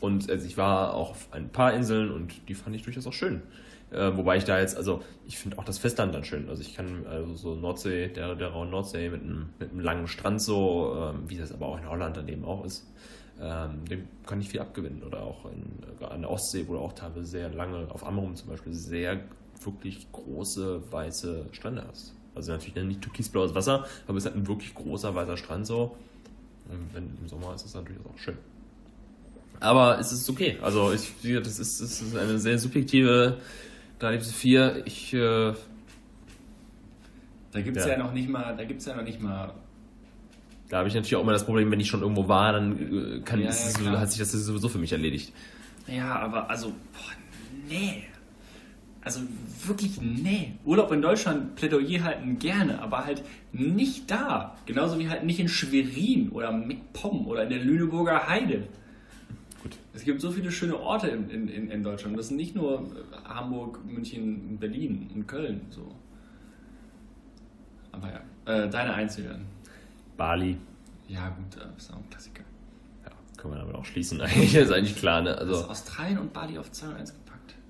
und also ich war auch auf ein paar Inseln und die fand ich durchaus auch schön. Äh, wobei ich da jetzt, also ich finde auch das Festland dann schön. Also ich kann also so Nordsee, der, der rauen Nordsee mit einem, mit einem langen Strand so, ähm, wie das aber auch in Holland daneben auch ist, ähm, dem kann ich viel abgewinnen. Oder auch in, an der Ostsee, wo du auch teilweise sehr lange, auf Amrum zum Beispiel, sehr wirklich große weiße Strände hast. Also natürlich nicht türkisblaues Wasser, aber es ist halt ein wirklich großer weißer Strand so. Und wenn, im Sommer ist es natürlich auch schön. Aber es ist okay. Also ich, das ist, das ist eine sehr subjektive da liebste vier. Ich äh, Da gibt es Ja. ja. noch nicht mal, da gibt's ja noch nicht mal. da habe ich natürlich auch immer das Problem, wenn ich schon irgendwo war, dann äh, kann, Ja, ja, so, hat sich das sowieso für mich erledigt. Ja, aber also, boah, nee. Also wirklich nee. Urlaub in Deutschland Plädoyer halten gerne, aber halt nicht da. Genauso wie halt nicht in Schwerin oder MacPom oder in der Lüneburger Heide. Gut. Es gibt so viele schöne Orte in, in, in- Deutschland. Das sind nicht nur Hamburg, München, Berlin und Köln. So. Aber ja, äh, deine Einzige. Bali. Ja, gut, äh, ist auch ein Klassiker. Ja, können wir damit auch schließen. Eigentlich *laughs* ist eigentlich klar, ne? Also Also, Australien und Bali auf 2 und 1 gepackt.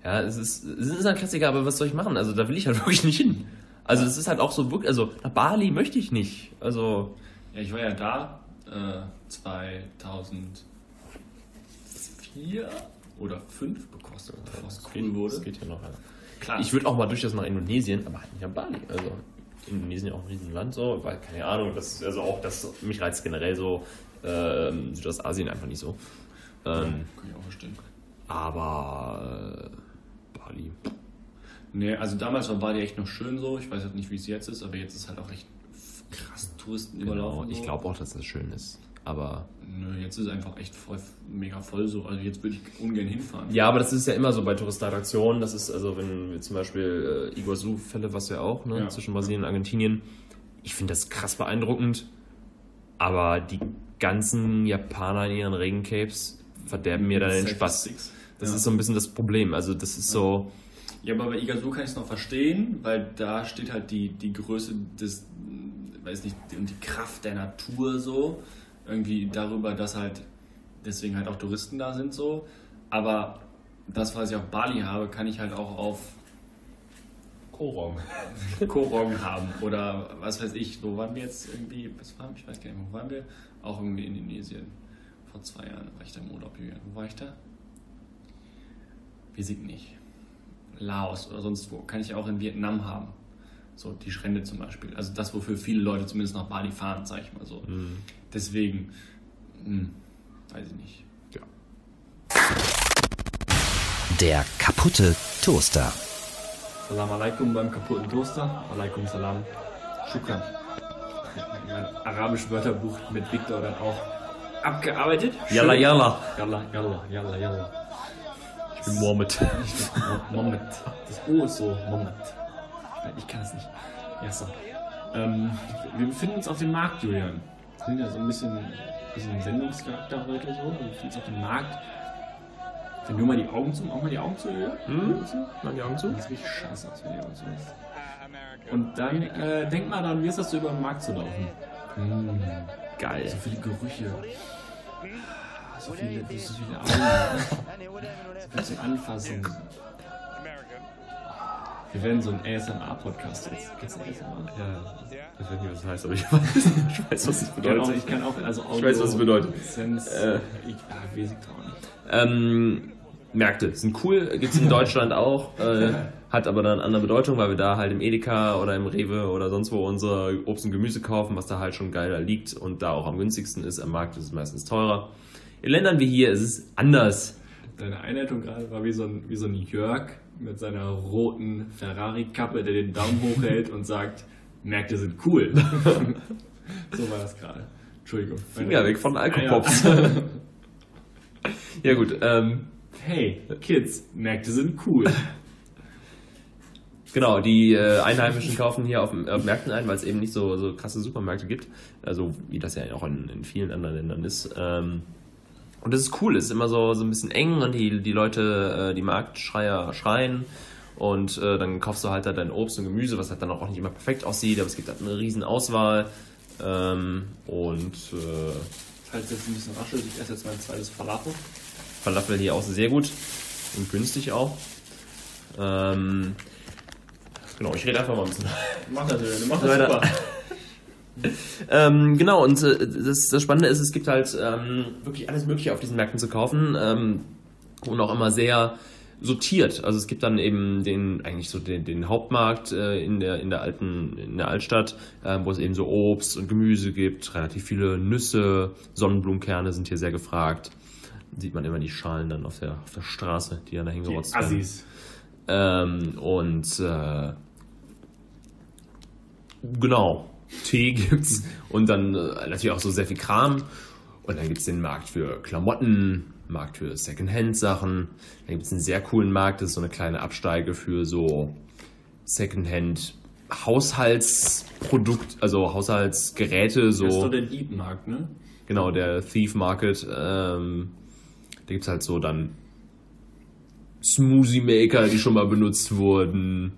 Ja, es ist, es ist ein Klassiker, aber was soll ich machen? Also, da will ich halt *laughs* wirklich nicht hin. Also, es ist halt auch so wirklich, also, nach Bali möchte ich nicht. Also, Ja, ich war ja da äh, 2004 oder 5 bekostet, bevor es cool geht, wurde. das geht ja noch. Ja. Klar, Ich würde auch mal durchaus nach Indonesien, aber halt nicht nach Bali. Also, Indonesien ja auch ein Riesenland so, weil, keine Ahnung, das also auch, das, mich reizt generell so ähm, Südostasien einfach nicht so. ja, Ähm, kann ich auch verstehen. aber äh, Bali. Nee, also damals war Bali echt noch schön so. Ich weiß halt nicht, wie es jetzt ist, aber jetzt ist halt auch echt krass Touristen Genau, überlaufen. ich so. glaube auch, dass das schön ist. Aber Nö, jetzt ist es einfach echt voll, mega voll so. Also jetzt würde ich ungern hinfahren. ja, aber das ist ja immer so bei Touristenattraktionen. Das ist also, wenn wir zum Beispiel äh, Iguazu-Fälle, was ja auch, ne, Ja. zwischen Brasilien und Argentinien. Ich finde das krass beeindruckend. Aber die ganzen Japaner in ihren Regencapes verderben mir da den Spaß. Sticks. Das Ja. ist so ein bisschen das Problem. Also das ist so, Ja, aber bei Igazu kann ich es noch verstehen, weil da steht halt die, die Größe des, weiß nicht, und die Kraft der Natur so. Irgendwie darüber, dass halt deswegen halt auch Touristen da sind so. Aber das, was ich auf Bali habe, kann ich halt auch auf Korong. *laughs* Korong haben. Oder was weiß ich, wo waren wir jetzt irgendwie, was waren, ich weiß gar nicht, wo waren wir? Auch irgendwie in Indonesien. Vor zwei Jahren war ich da im Urlaub. Wo war ich da? Ich nicht. Laos oder sonst wo. Kann ich auch in Vietnam haben. So, die Strände zum Beispiel. Also das, wofür viele Leute zumindest nach Bali fahren, sag ich mal so. Deswegen, hm, weiß ich nicht. Ja. Der kaputte Toaster. Salam alaikum beim kaputten Toaster. Alaikum salam. Shukran. *laughs* Mein arabisches Wörterbuch mit Victor dann auch abgearbeitet. Yalla, yalla. Yalla, yalla, yalla, yalla. *laughs* Ich bin Mohammed. Mohammed. Das O ist so Mohammed. Ich kann es nicht. Ja, so. Ähm, wir befinden uns auf dem Markt, Julian. Wir sind ja so ein bisschen, bisschen Sendungscharakter heute so. Wir befinden uns auf dem Markt. Wenn du mal die Augen zu, auch mal die Augen zu, Julian? Hm? Machen die Augen zu? Das richtig scheiße aus, wenn die Augen zu ist. Und dann äh, denk mal daran, wie ist das so über den Markt zu laufen? Mm, Geil. so viele Gerüche. So viele, so viele Augen. so viel zum Anfassen. Wir werden so ein ASMR-Podcast jetzt. Kennst du ASMR? Ja, ich weiß nicht, was das heißt, aber ich *laughs* weiß, ich weiß was es Ich kann, auch, bedeutet. ich kann auch, also Audio, Ich weiß, was es bedeutet. Sense, Äh. ich, ah, auch nicht. Ähm, Märkte sind cool, gibt es in *laughs* Deutschland auch, äh, hat aber dann andere Bedeutung, weil wir da halt im Edeka oder im Rewe oder sonst wo unser Obst und Gemüse kaufen, was da halt schon geiler liegt und da auch am günstigsten ist. Am Markt ist es meistens teurer. In Ländern wie hier ist es anders. Deine Einleitung gerade war wie so ein, wie so ein Jörg mit seiner roten Ferrari-Kappe, der den Daumen hochhält und sagt, Märkte sind cool. *laughs* so war das gerade. Entschuldigung. Finger weg von Alkopops. Ah, ja. *laughs* Ja gut, ähm, Hey, Kids, Märkte sind cool. *laughs* Genau, die äh, Einheimischen kaufen hier auf, auf Märkten ein, weil es eben nicht so, so krasse Supermärkte gibt. Also wie das ja auch in, in vielen anderen Ländern ist. Ähm, und das ist cool, es ist immer so, so ein bisschen eng und die, die Leute, äh, die Marktschreier schreien. Und äh, dann kaufst du halt da dein Obst und Gemüse, was halt dann auch nicht immer perfekt aussieht, aber es gibt halt eine riesen Auswahl. Ähm, und äh, Falls jetzt ein bisschen raschelt, ich esse jetzt mein zweites Falafel. Falafel hier auch sehr gut und günstig auch. Ähm, genau, ich rede einfach mal ein bisschen. Mach das, du machst das Leider. super. *laughs* Ähm, genau, und äh, das, das Spannende ist, es gibt halt ähm, wirklich alles Mögliche auf diesen Märkten zu kaufen ähm, und auch immer sehr sortiert. Also es gibt dann eben den eigentlich so den, den Hauptmarkt äh, in der in der alten in der Altstadt, äh, wo es eben so Obst und Gemüse gibt, relativ viele Nüsse, Sonnenblumenkerne sind hier sehr gefragt. Sieht man immer die Schalen dann auf der auf der Straße, die dann da Die hingerotzt werden. Assis. Ähm, und äh, genau, Tee gibt's und dann äh, natürlich auch so sehr viel Kram. Und dann gibt's den Markt für Klamotten, Markt für Secondhand-Sachen. Dann gibt's einen sehr coolen Markt, das ist so eine kleine Absteige für so Secondhand Haushaltsprodukt, also Haushaltsgeräte, so. Das ist doch der Diebmarkt, ne? Genau, der Thief Market. Ähm, da gibt es halt so dann Smoothie Maker, die schon mal benutzt wurden.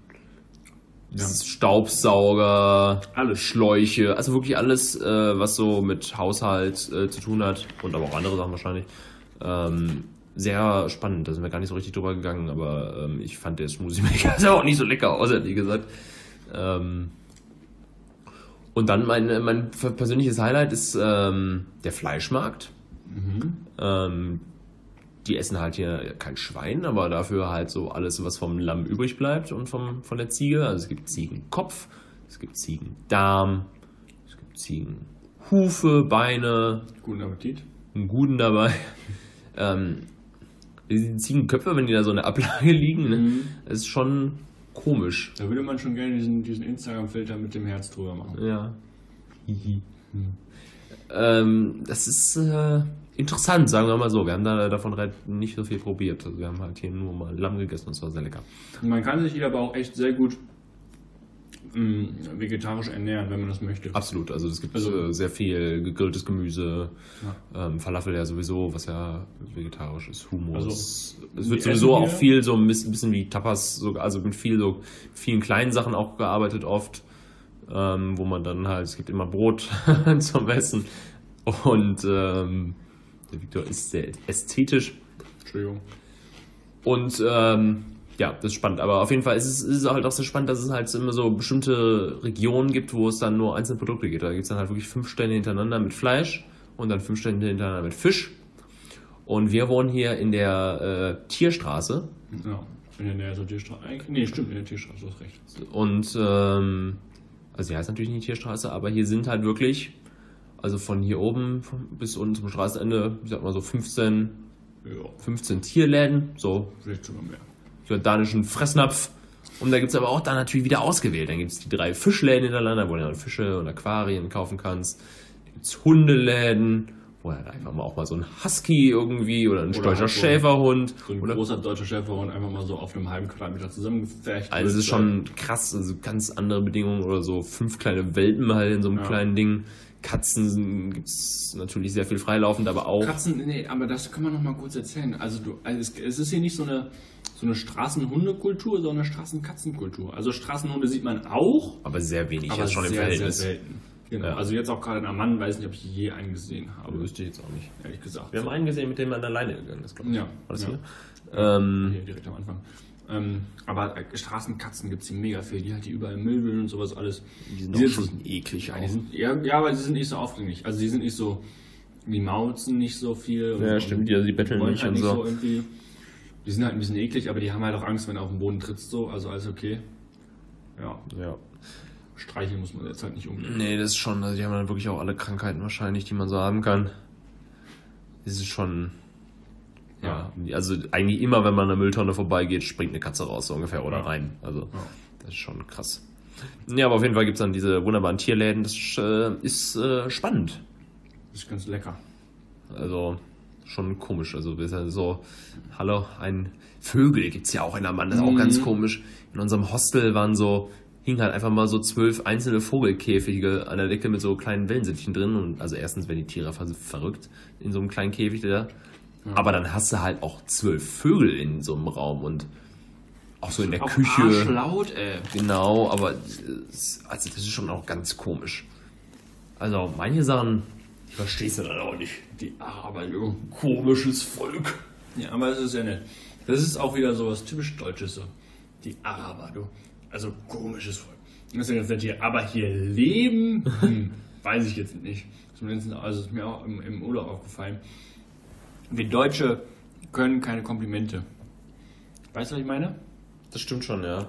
Staubsauger, Alles. Schläuche, also wirklich alles, äh, was so mit Haushalt äh, zu tun hat und aber auch andere Sachen wahrscheinlich. Ähm, sehr spannend, da sind wir gar nicht so richtig drüber gegangen, aber ähm, ich fand der Smoothie Maker *laughs* sah auch nicht so lecker aus, ehrlich gesagt. Ähm, und dann mein, mein persönliches Highlight ist ähm, der Fleischmarkt. Ähm, die essen halt hier kein Schwein, aber dafür halt so alles, was vom Lamm übrig bleibt und vom, von der Ziege. Also es gibt Ziegenkopf, es gibt Ziegendarm, es gibt Ziegenhufe, Beine, Guten Appetit. einen Guten dabei. *laughs* Ähm, die Ziegenköpfe, wenn die da so in der Ablage *laughs* liegen, ne, das ist schon komisch. Da würde man schon gerne diesen, diesen Instagram-Filter mit dem Herz drüber machen. Ja. Ähm, das ist äh, interessant, sagen wir mal so. Wir haben da davon re- nicht so viel probiert. Also wir haben halt hier nur mal Lamm gegessen und es war sehr lecker. Man kann sich hier aber auch echt sehr gut mh, vegetarisch ernähren, wenn man das möchte. Absolut, also es gibt Also- äh, sehr viel gegrilltes Gemüse, ähm, Falafel ja sowieso, was ja vegetarisch ist, Hummus. Also, es wird sowieso auch viel so ein bisschen, wie Tapas, so, also mit viel so vielen kleinen Sachen auch gearbeitet oft, ähm, wo man dann halt, es gibt immer Brot *laughs* zum Essen und ähm, der Victor ist sehr ästhetisch Entschuldigung. und ähm, ja, das ist spannend. Aber auf jeden Fall ist es, ist es halt auch sehr spannend, dass es halt immer so bestimmte Regionen gibt, wo es dann nur einzelne Produkte gibt. Da gibt es dann halt wirklich fünf Stände hintereinander mit Fleisch und dann fünf Stände hintereinander mit Fisch. Und wir wohnen hier in der äh, Tierstraße. Ja. In der Nähe zur Tierstraße. Nee, stimmt, in der Tierstraße, du hast recht. Und ähm, also die heißt natürlich nicht Tierstraße, aber hier sind halt wirklich, also von hier oben bis unten zum Straßenende, ich sag mal so 15, Ja, 15 Tierläden, so vielleicht sogar mehr. jordanischen Fressnapf. Und da gibt es aber auch dann natürlich wieder ausgewählt. Dann gibt es die drei Fischläden hintereinander, wo du dann Fische und Aquarien kaufen kannst. Da gibt es Hundeläden, wo du halt einfach mal auch mal so ein Husky irgendwie oder ein Oder stolzer halt Schäferhund. So ein oder großer deutscher Schäferhund einfach mal so auf einem halben Quadratmeter zusammengefecht. also es ist schon krass, also ganz andere Bedingungen oder so fünf kleine Welpen halt in so einem Ja. kleinen Ding. Katzen gibt es natürlich sehr viel freilaufend, aber auch. Katzen, nee, aber das kann man noch mal kurz erzählen. Also, du, also es, es ist hier nicht so eine, so eine Straßenhundekultur, sondern eine Straßenkatzenkultur. Also Straßenhunde sieht man auch, Aber sehr wenig, aber ist schon im sehr, Verhältnis. sehr selten. Genau. Ja. Also jetzt auch gerade in Amman, weiß nicht, ob ich je einen gesehen habe, Aber wüsste ich jetzt auch nicht. ehrlich gesagt. Wir haben einen gesehen, mit dem man alleine gegangen ist, glaube ich. Ja, War das ja. hier? Ähm, Hier direkt am Anfang. Ähm, aber äh, Straßenkatzen gibt es hier mega viel, die halt die überall Müll wühlen und sowas alles. die sind Die auch sind- schon eklig. Ja, auch. sind, ja, ja, aber die sind nicht so aufdringlich. Also die sind nicht so, die mauzen nicht so viel. und- Ja, stimmt, die- also die betteln nicht halt und so. irgendwie. Die sind halt ein bisschen eklig, aber die haben halt auch Angst, wenn du auf den Boden trittst, so. Also alles okay. Ja, ja. streicheln muss man jetzt halt nicht unbedingt. Nee, das ist schon, also die haben dann wirklich auch alle Krankheiten wahrscheinlich, die man so haben kann. Das ist schon, ja, also eigentlich immer, wenn man an der Mülltonne vorbeigeht, springt eine Katze raus, so ungefähr, oder Ja. rein. Also, Ja. das ist schon krass. Ja, aber auf jeden Fall gibt es dann diese wunderbaren Tierläden, das äh, ist äh, spannend. Das ist ganz lecker. Also, schon komisch. Also, wir sind ja so, hallo, ein Vögel gibt's ja auch in der Mann, das ist auch Mhm. ganz komisch. In unserem Hostel waren so, hingen halt einfach mal so zwölf einzelne Vogelkäfige an der Decke mit so kleinen Wellensittchen drin. Und also erstens werden die Tiere ver verrückt in so einem kleinen Käfig da. Aber dann hast du halt auch zwölf Vögel in so einem Raum und auch so in der Auf Küche. Arschlaut, ey. Genau, aber es- also das ist schon auch ganz komisch. Also manche Sachen, die verstehst du dann auch nicht. Die Araber. Komisches Volk. Ja, aber das ist ja nett. Das ist auch wieder so was typisch Deutsches so. Die Araber, du. Also komisches Volk. Das ist ja ganz nett hier. Aber hier leben, hm, *laughs* weiß ich jetzt nicht. Zumindest, also ist mir auch im, im Urlaub aufgefallen. Wir Deutsche können keine Komplimente. Weißt du, was ich meine? Das stimmt schon, ja.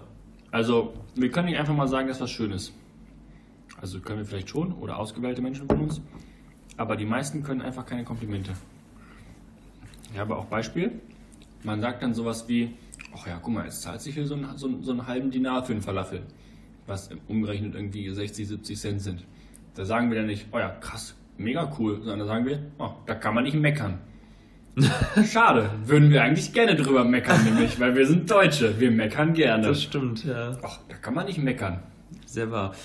Also, wir können nicht einfach mal sagen, dass was schön ist. Also können wir vielleicht schon, oder ausgewählte Menschen von uns. Aber die meisten können einfach keine Komplimente. Ich habe auch Beispiel. Man sagt dann sowas wie, ach ja, guck mal, jetzt zahlt sich hier so, ein, so, so einen halben Dinar für einen Falafel. Was umgerechnet irgendwie 60, 70 Cent sind. Da sagen wir dann nicht, oh ja, krass, mega cool. Sondern da sagen wir, oh, da kann man nicht meckern. *laughs* Schade, würden wir eigentlich gerne drüber meckern, nämlich, weil wir sind Deutsche, wir meckern gerne. stimmt, ja. Ach, da kann man nicht meckern. Sehr wahr.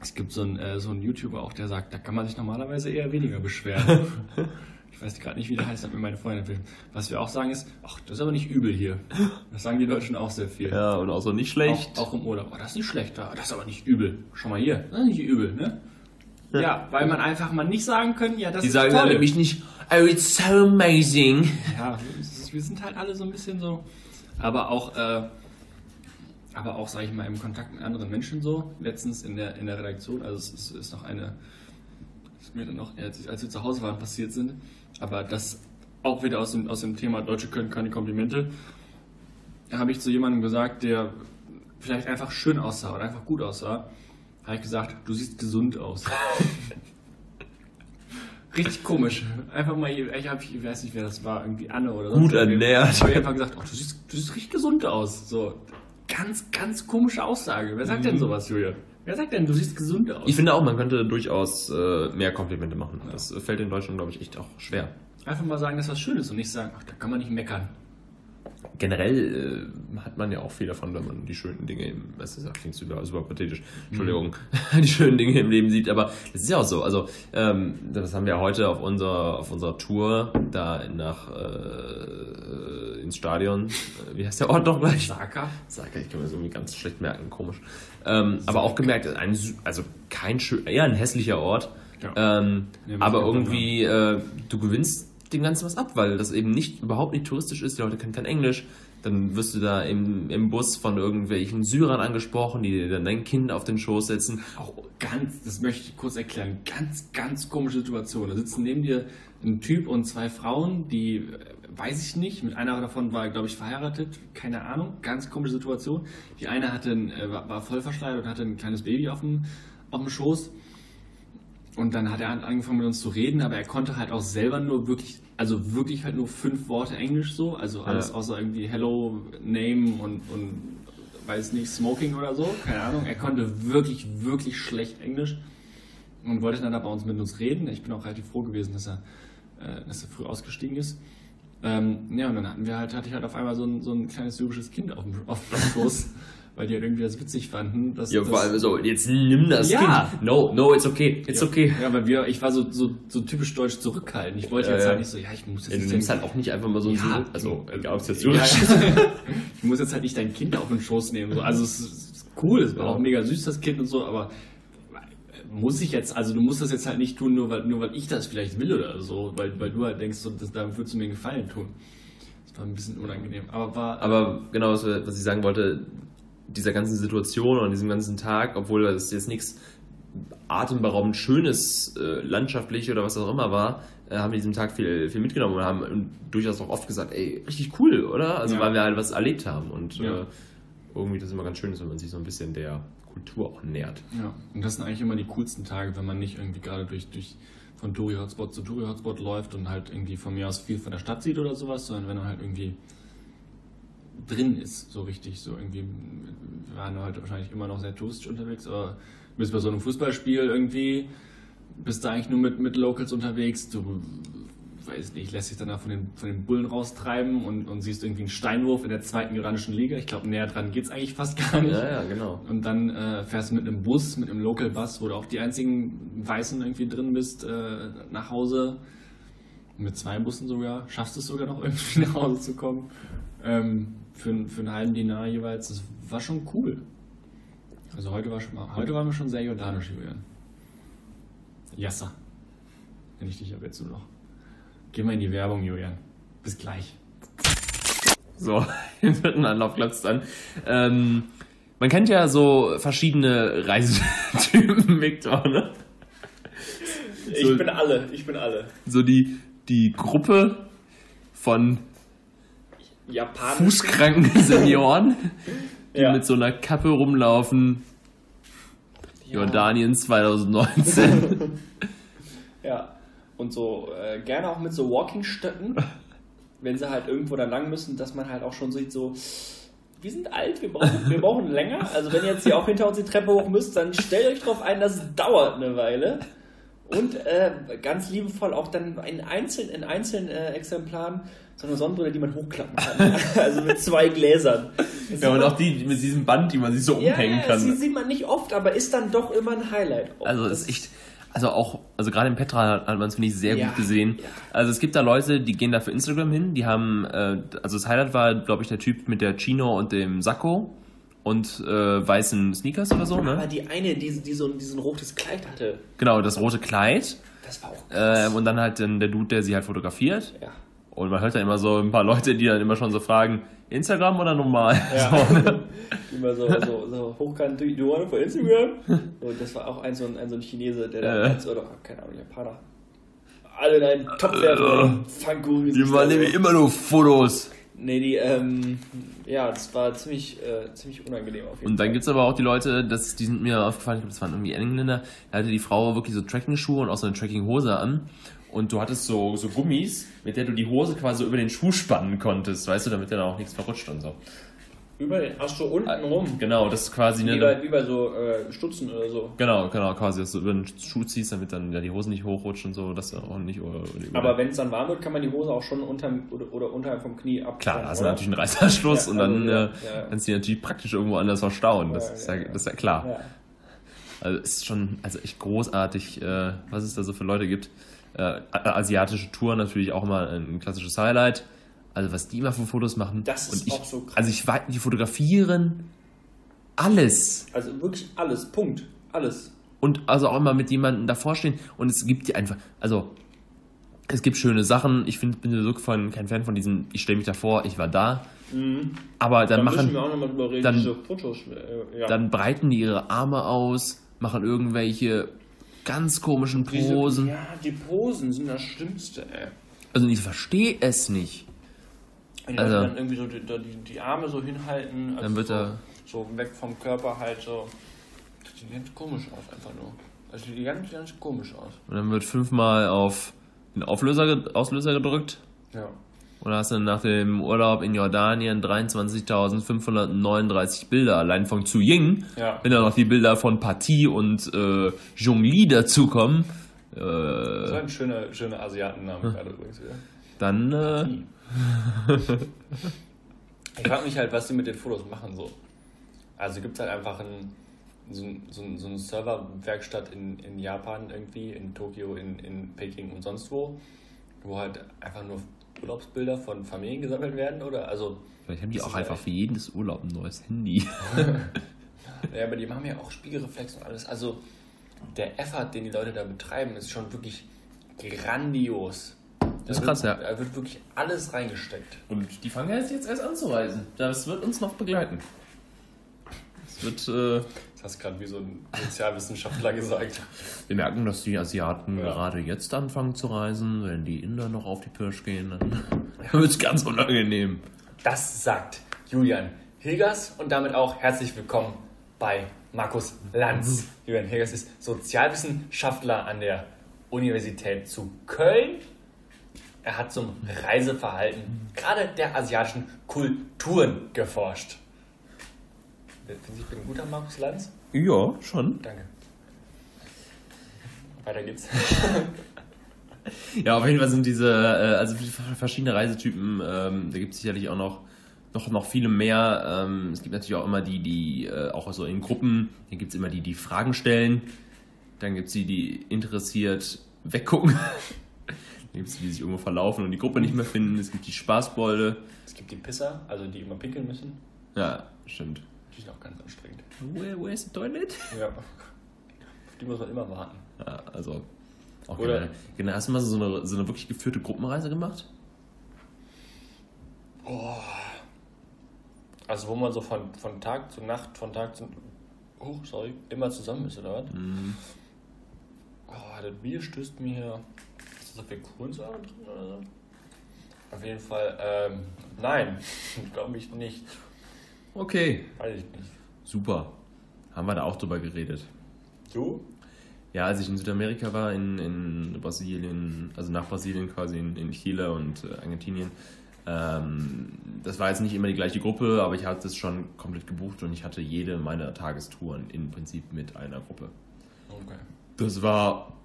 Es gibt so einen, äh, so einen YouTuber auch, der sagt, da kann man sich normalerweise eher weniger beschweren. *laughs* ich weiß gerade nicht, wie der heißt, hat mir meine Freundin erzählt. Was wir auch sagen ist, ach, das ist aber nicht übel hier. Das sagen die Deutschen auch sehr viel. Ja, und auch so nicht schlecht. Auch, auch im Urlaub. Oh, das ist nicht schlecht, da. das ist aber nicht übel. Schau mal hier, das ist nicht übel, ne? Ja, weil man einfach mal nicht sagen können, ja, das Die ist sagen toll. dann nämlich nicht, oh, it's so amazing. Ja, wir sind halt alle so ein bisschen so. Aber auch, äh, aber auch, sage ich mal, im Kontakt mit anderen Menschen so. Letztens in der, in der Redaktion, also es ist, ist noch eine, ist mir dann noch, als, wir zu Hause waren, passiert sind. Aber das auch wieder aus dem, aus dem Thema Deutsche können keine Komplimente. Da habe ich zu jemandem gesagt, der vielleicht einfach schön aussah oder einfach gut aussah, habe ich gesagt, du siehst gesund aus. Richtig komisch. Einfach mal, ich, hab, ich weiß nicht, wer das war, irgendwie Anne oder Gut sonst wer. ernährt. Habe ich einfach gesagt, oh, du, siehst, du siehst richtig gesund aus. So, ganz, ganz komische Aussage. Wer sagt denn sowas, Julian? Wer sagt denn, du siehst gesund aus? Ich finde auch, man könnte durchaus äh, mehr Komplimente machen. Das äh, fällt in Deutschland, glaube ich, echt auch schwer. Einfach mal sagen, dass was schön ist und nicht sagen, ach, da kann man nicht meckern. Generell äh, hat man ja auch viel davon, wenn man die schönen Dinge im, das ist, klingt super, super pathetisch, Entschuldigung, *laughs* die schönen Dinge im Leben sieht, aber das ist ja auch so. Also, ähm, das haben wir heute auf unserer, auf unserer Tour da nach äh, ins Stadion. Äh, Wie heißt der Ort noch gleich? Saka? Sag ich kann mir das irgendwie ganz schlecht merken, komisch. Ähm, aber auch gemerkt, ein, also kein schön, eher ein hässlicher Ort. Ja. Ähm, Ja, aber irgendwie, äh, du gewinnst dem Ganzen was ab, weil das eben nicht überhaupt nicht touristisch ist. Die Leute kennen kein Englisch. Dann wirst du da im, im Bus von irgendwelchen Syrern angesprochen, die dir dann dein Kind auf den Schoß setzen. Auch ganz, das möchte ich kurz erklären, ganz, ganz komische Situation. Da sitzen neben dir ein Typ und zwei Frauen, die, äh, weiß ich nicht, mit einer davon war, glaube ich, verheiratet, keine Ahnung, ganz komische Situation. Die eine hatte äh, war, war voll verschleiert und hatte ein kleines Baby auf dem, auf dem Schoß. Und dann hat er an- angefangen mit uns zu reden, aber er konnte halt auch selber nur wirklich, also wirklich halt nur fünf Worte Englisch so, also alles Ja. außer irgendwie Hello, Name und, und weiß nicht, Smoking oder so, keine Ahnung. Er konnte wirklich, wirklich schlecht Englisch und wollte dann da bei uns mit uns reden. Ich bin auch relativ froh gewesen, dass er, äh, dass er früh ausgestiegen ist. Ähm, ja, und dann hatten wir halt, hatte ich halt auf einmal so ein, so ein kleines syrisches Kind auf dem, auf dem Schoß, *laughs* weil die halt irgendwie das witzig fanden. Dass, Ja, vor allem so, jetzt nimm das Ja. Kind. No, no, it's okay, it's ja, okay. Ja, weil wir, ich war so, so, so typisch deutsch zurückhaltend. Ich wollte Ja, jetzt halt nicht so, ja, ich muss jetzt Ja, du nimmst halt auch nicht einfach mal so ein Ja. Syrer- also egal ob es jetzt Ja, *laughs* ich muss jetzt halt nicht dein Kind auf den Schoß nehmen. So. Also es ist, cool, es war auch mega süß, das Kind und so, aber muss ich jetzt, also du musst das jetzt halt nicht tun, nur weil, nur weil ich das vielleicht will oder so, weil, weil du halt denkst, so, das, damit würdest du mir einen Gefallen tun. Das war ein bisschen unangenehm. Aber war. Aber genau, was, was ich sagen wollte, dieser ganzen Situation und diesem ganzen Tag, obwohl das jetzt nichts atemberaubend Schönes, äh, landschaftlich oder was auch immer war, äh, haben wir diesen Tag viel, viel mitgenommen und haben durchaus auch oft gesagt, ey, richtig cool, oder? Also Ja. weil wir halt was erlebt haben und Ja. äh, irgendwie das immer ganz schön ist, wenn man sich so ein bisschen der Kultur auch nähert. Ja, und das sind eigentlich immer die coolsten Tage, wenn man nicht irgendwie gerade durch, durch von Touri-Hotspot zu Touri-Hotspot läuft und halt irgendwie von mir aus viel von der Stadt sieht oder sowas, sondern wenn man halt irgendwie drin ist, so richtig, so irgendwie, wir waren heute wahrscheinlich immer noch sehr touristisch unterwegs, aber du bist bei so einem Fußballspiel irgendwie, bist da eigentlich nur mit, mit Locals unterwegs, du weiß nicht, lässt sich dann da von den, von den Bullen raustreiben und, und siehst irgendwie einen Steinwurf in der zweiten iranischen Liga. Ich glaube, näher dran geht's eigentlich fast gar nicht. Ja, ja, genau. Und dann äh, fährst du mit einem Bus, mit einem Local Bus, wo du auch die einzigen Weißen irgendwie drin bist, äh, nach Hause. Mit zwei Bussen sogar. Schaffst es sogar noch irgendwie *laughs* nach Hause zu kommen. Ähm, für, einen- für einen halben Dinar jeweils. Das war schon cool. Also heute war schon mal, heute waren wir schon sehr jordanisch, Julian. Yassa. Nenn ich dich aber jetzt nur noch. Geh mal in die Werbung, Julian. Bis gleich. So, *laughs* im dritten Anlauf klappt's dann. Ähm, man kennt ja so verschiedene Reisetypen, *laughs* Victor, ne? Ich So- bin alle, ich bin alle. So die, die Gruppe von Japanisch. fußkranken *laughs* Senioren, die Ja. mit so einer Kappe rumlaufen. Jordanien 2019. *laughs* Ja. Und so äh, gerne auch mit so Walking-Stöcken, wenn sie halt irgendwo da lang müssen, dass man halt auch schon sieht, so, wir sind alt, wir brauchen, wir brauchen länger. Also wenn ihr jetzt hier auch hinter uns die Treppe hoch müsst, dann stellt euch drauf ein, das dauert eine Weile. Und äh, ganz liebevoll auch dann in einzelnen, in einzelnen äh, Exemplaren so eine Sonnenbrille, die man hochklappen kann. *laughs* also mit zwei Gläsern. Das ja, und sieht auch die mit diesem Band, die man sich so man- umhängen ja, kann. sieht man nicht oft, aber ist dann doch immer ein Highlight. Also das ist echt. Also auch, also gerade in Petra hat man es, finde ich, sehr Ja, gut gesehen. ja. Also es gibt da Leute, die gehen da für Instagram hin, die haben, äh, also das Highlight war, glaube ich, der Typ mit der Chino und dem Sakko und äh, weißen Sneakers oder so, Aber ne? die eine, die, die so, die ein rotes Kleid hatte, Genau, das rote Kleid. das war auch Äh, und dann halt dann der Dude, der sie halt fotografiert. ja. Und man hört dann immer so ein paar Leute, die dann immer schon so fragen, Instagram oder normal? Ja. *laughs* So, ne? *laughs* Immer so, so, so hochkant, you want it for Instagram? *laughs* Und das war auch ein so ein, ein, so ein Chinese, der da, Äh. als- oder keine Ahnung, Japaner. Alle in einen Topf werfen, Pfannkuchen. Die machen nämlich immer nur Fotos. Nee, die, ähm, ja, das war ziemlich, äh, ziemlich unangenehm auf jeden Und dann Fall. gibt es aber auch die Leute, das, die sind mir aufgefallen, ich glaube, das waren irgendwie Engländer, da hatte die Frau wirklich so Trekking-Schuhe und auch so eine Trekking-Hose an. Und du hattest so, so Gummis, mit der du die Hose quasi über den Schuh spannen konntest, weißt du, damit dir da auch nichts verrutscht und so. Über den, ach so, unten rum. Genau, das ist quasi Wie eine. bei, wie bei so äh, Stutzen oder so. Genau, genau, quasi, dass du über den Schuh ziehst, damit dann ja, die Hose nicht hochrutscht und so, dass du auch nicht über, über Aber wenn es dann warm wird, kann man die Hose auch schon unterm, oder, oder unterhalb vom Knie ab. Klar, da du natürlich einen Reißverschluss Ja, und dann also, ja, äh, ja. kannst du die natürlich praktisch irgendwo anders verstauen. Das, ist, ja, das ist ja klar. Also ist schon also echt großartig, äh, was es da so für Leute gibt. Äh, asiatische Touren natürlich auch immer ein klassisches Highlight. Also was die immer für Fotos machen. Das ist und ich, auch so krass. Also ich weiß, die fotografieren alles. Also wirklich alles, Punkt. Alles. Und also auch immer mit jemandem davor stehen. Und es gibt die einfach, also es gibt schöne Sachen. Ich find, bin so von, kein Fan von diesem, ich stelle mich davor, ich war da. Aber dann, Da müssen machen, wir auch nochmal drüber reden, dann- diese Fotos. Äh, ja. dann breiten die ihre Arme aus, machen irgendwelche ganz komischen Diese- Posen. Ja, die Posen sind das Schlimmste, ey. Also ich verstehe es nicht. Wenn die Also- Leute dann irgendwie so die, die, die Arme so hinhalten, also Dann wird so, er- so weg vom Körper halt so. Das sieht ganz komisch aus, einfach nur. Das sieht ganz, ganz komisch aus. Und dann wird fünfmal auf den Auflöser, Auslöser gedrückt. Ja. Und da hast du nach dem Urlaub in Jordanien 23.539 Bilder allein von Zu Ying. Ja. Wenn dann noch die Bilder von Partie und äh, Zhongli dazukommen, Das äh, war ein schöner, schöner Asiatenname gerade übrigens wieder. dann äh, Ich frage mich halt, was die mit den Fotos machen so. Also gibt es halt einfach ein, so, so, so eine Serverwerkstatt in, in Japan irgendwie, in Tokio, in, in Peking und sonst wo, wo halt einfach nur Urlaubsbilder von Familien gesammelt werden, oder? Also, vielleicht haben die auch einfach echt- für jedes Urlaub ein neues Handy. *laughs* *laughs* ja, aber die machen ja auch Spiegelreflex und alles. Also, der Effort, den die Leute da betreiben, ist schon wirklich grandios. Da ist krass, wird, ja. Da wird wirklich alles reingesteckt. Und die fangen jetzt, jetzt erst an zu reisen. Das wird uns noch begleiten. Es wird, äh, Das hast du gerade wie so ein Sozialwissenschaftler *laughs* gesagt. wir merken, dass die Asiaten Ja. gerade jetzt anfangen zu reisen. Wenn die Inder noch auf die Pirsch gehen, dann *laughs* wird es ganz unangenehm. Das sagt Julian Hilgers und damit auch herzlich willkommen bei Markus Lanz. Julian Hilgers ist Sozialwissenschaftler an der Universität zu Köln. Er hat zum Reiseverhalten gerade der asiatischen Kulturen geforscht. Finden Sie, ich bin ein guter Markus Lanz? Ja, schon. Danke. Weiter geht's. *laughs* Ja, auf jeden Fall sind diese, äh, also verschiedene Reisetypen, ähm, da gibt es sicherlich auch noch, noch, noch viele mehr. Ähm, es gibt natürlich auch immer die, die äh, auch so in Gruppen, hier gibt es immer die, die Fragen stellen. Dann gibt es die, die interessiert weggucken. *laughs* Gibt es die, die sich irgendwo verlaufen und die Gruppe nicht mehr finden. Es gibt die Spaßbolde. Es gibt die Pisser, also die immer pinkeln müssen. Ja, stimmt. Die sind auch ganz anstrengend. Where, where's the toilet? Ja. Auf die muss man immer warten. Ja, also auch Oder- generell. generell. Hast du mal so eine, so eine wirklich geführte Gruppenreise gemacht? Also wo man so von, von Tag zu Nacht, von Tag zu... Oh, sorry. Immer zusammen ist, oder was? Oh, das Bier stößt mir hier... so viel Kohlensäure drin oder so? Auf jeden Fall, ähm, nein. *laughs* Glaube ich nicht. Okay. Weiß ich nicht. Super. Haben wir da auch drüber geredet. Du? Ja, als ich in Südamerika war, in, in Brasilien, also nach Brasilien quasi, in, in Chile und äh, Argentinien, ähm, das war jetzt nicht immer die gleiche Gruppe, aber ich hatte es schon komplett gebucht und ich hatte jede meiner Tagestouren im Prinzip mit einer Gruppe. Okay. Das war,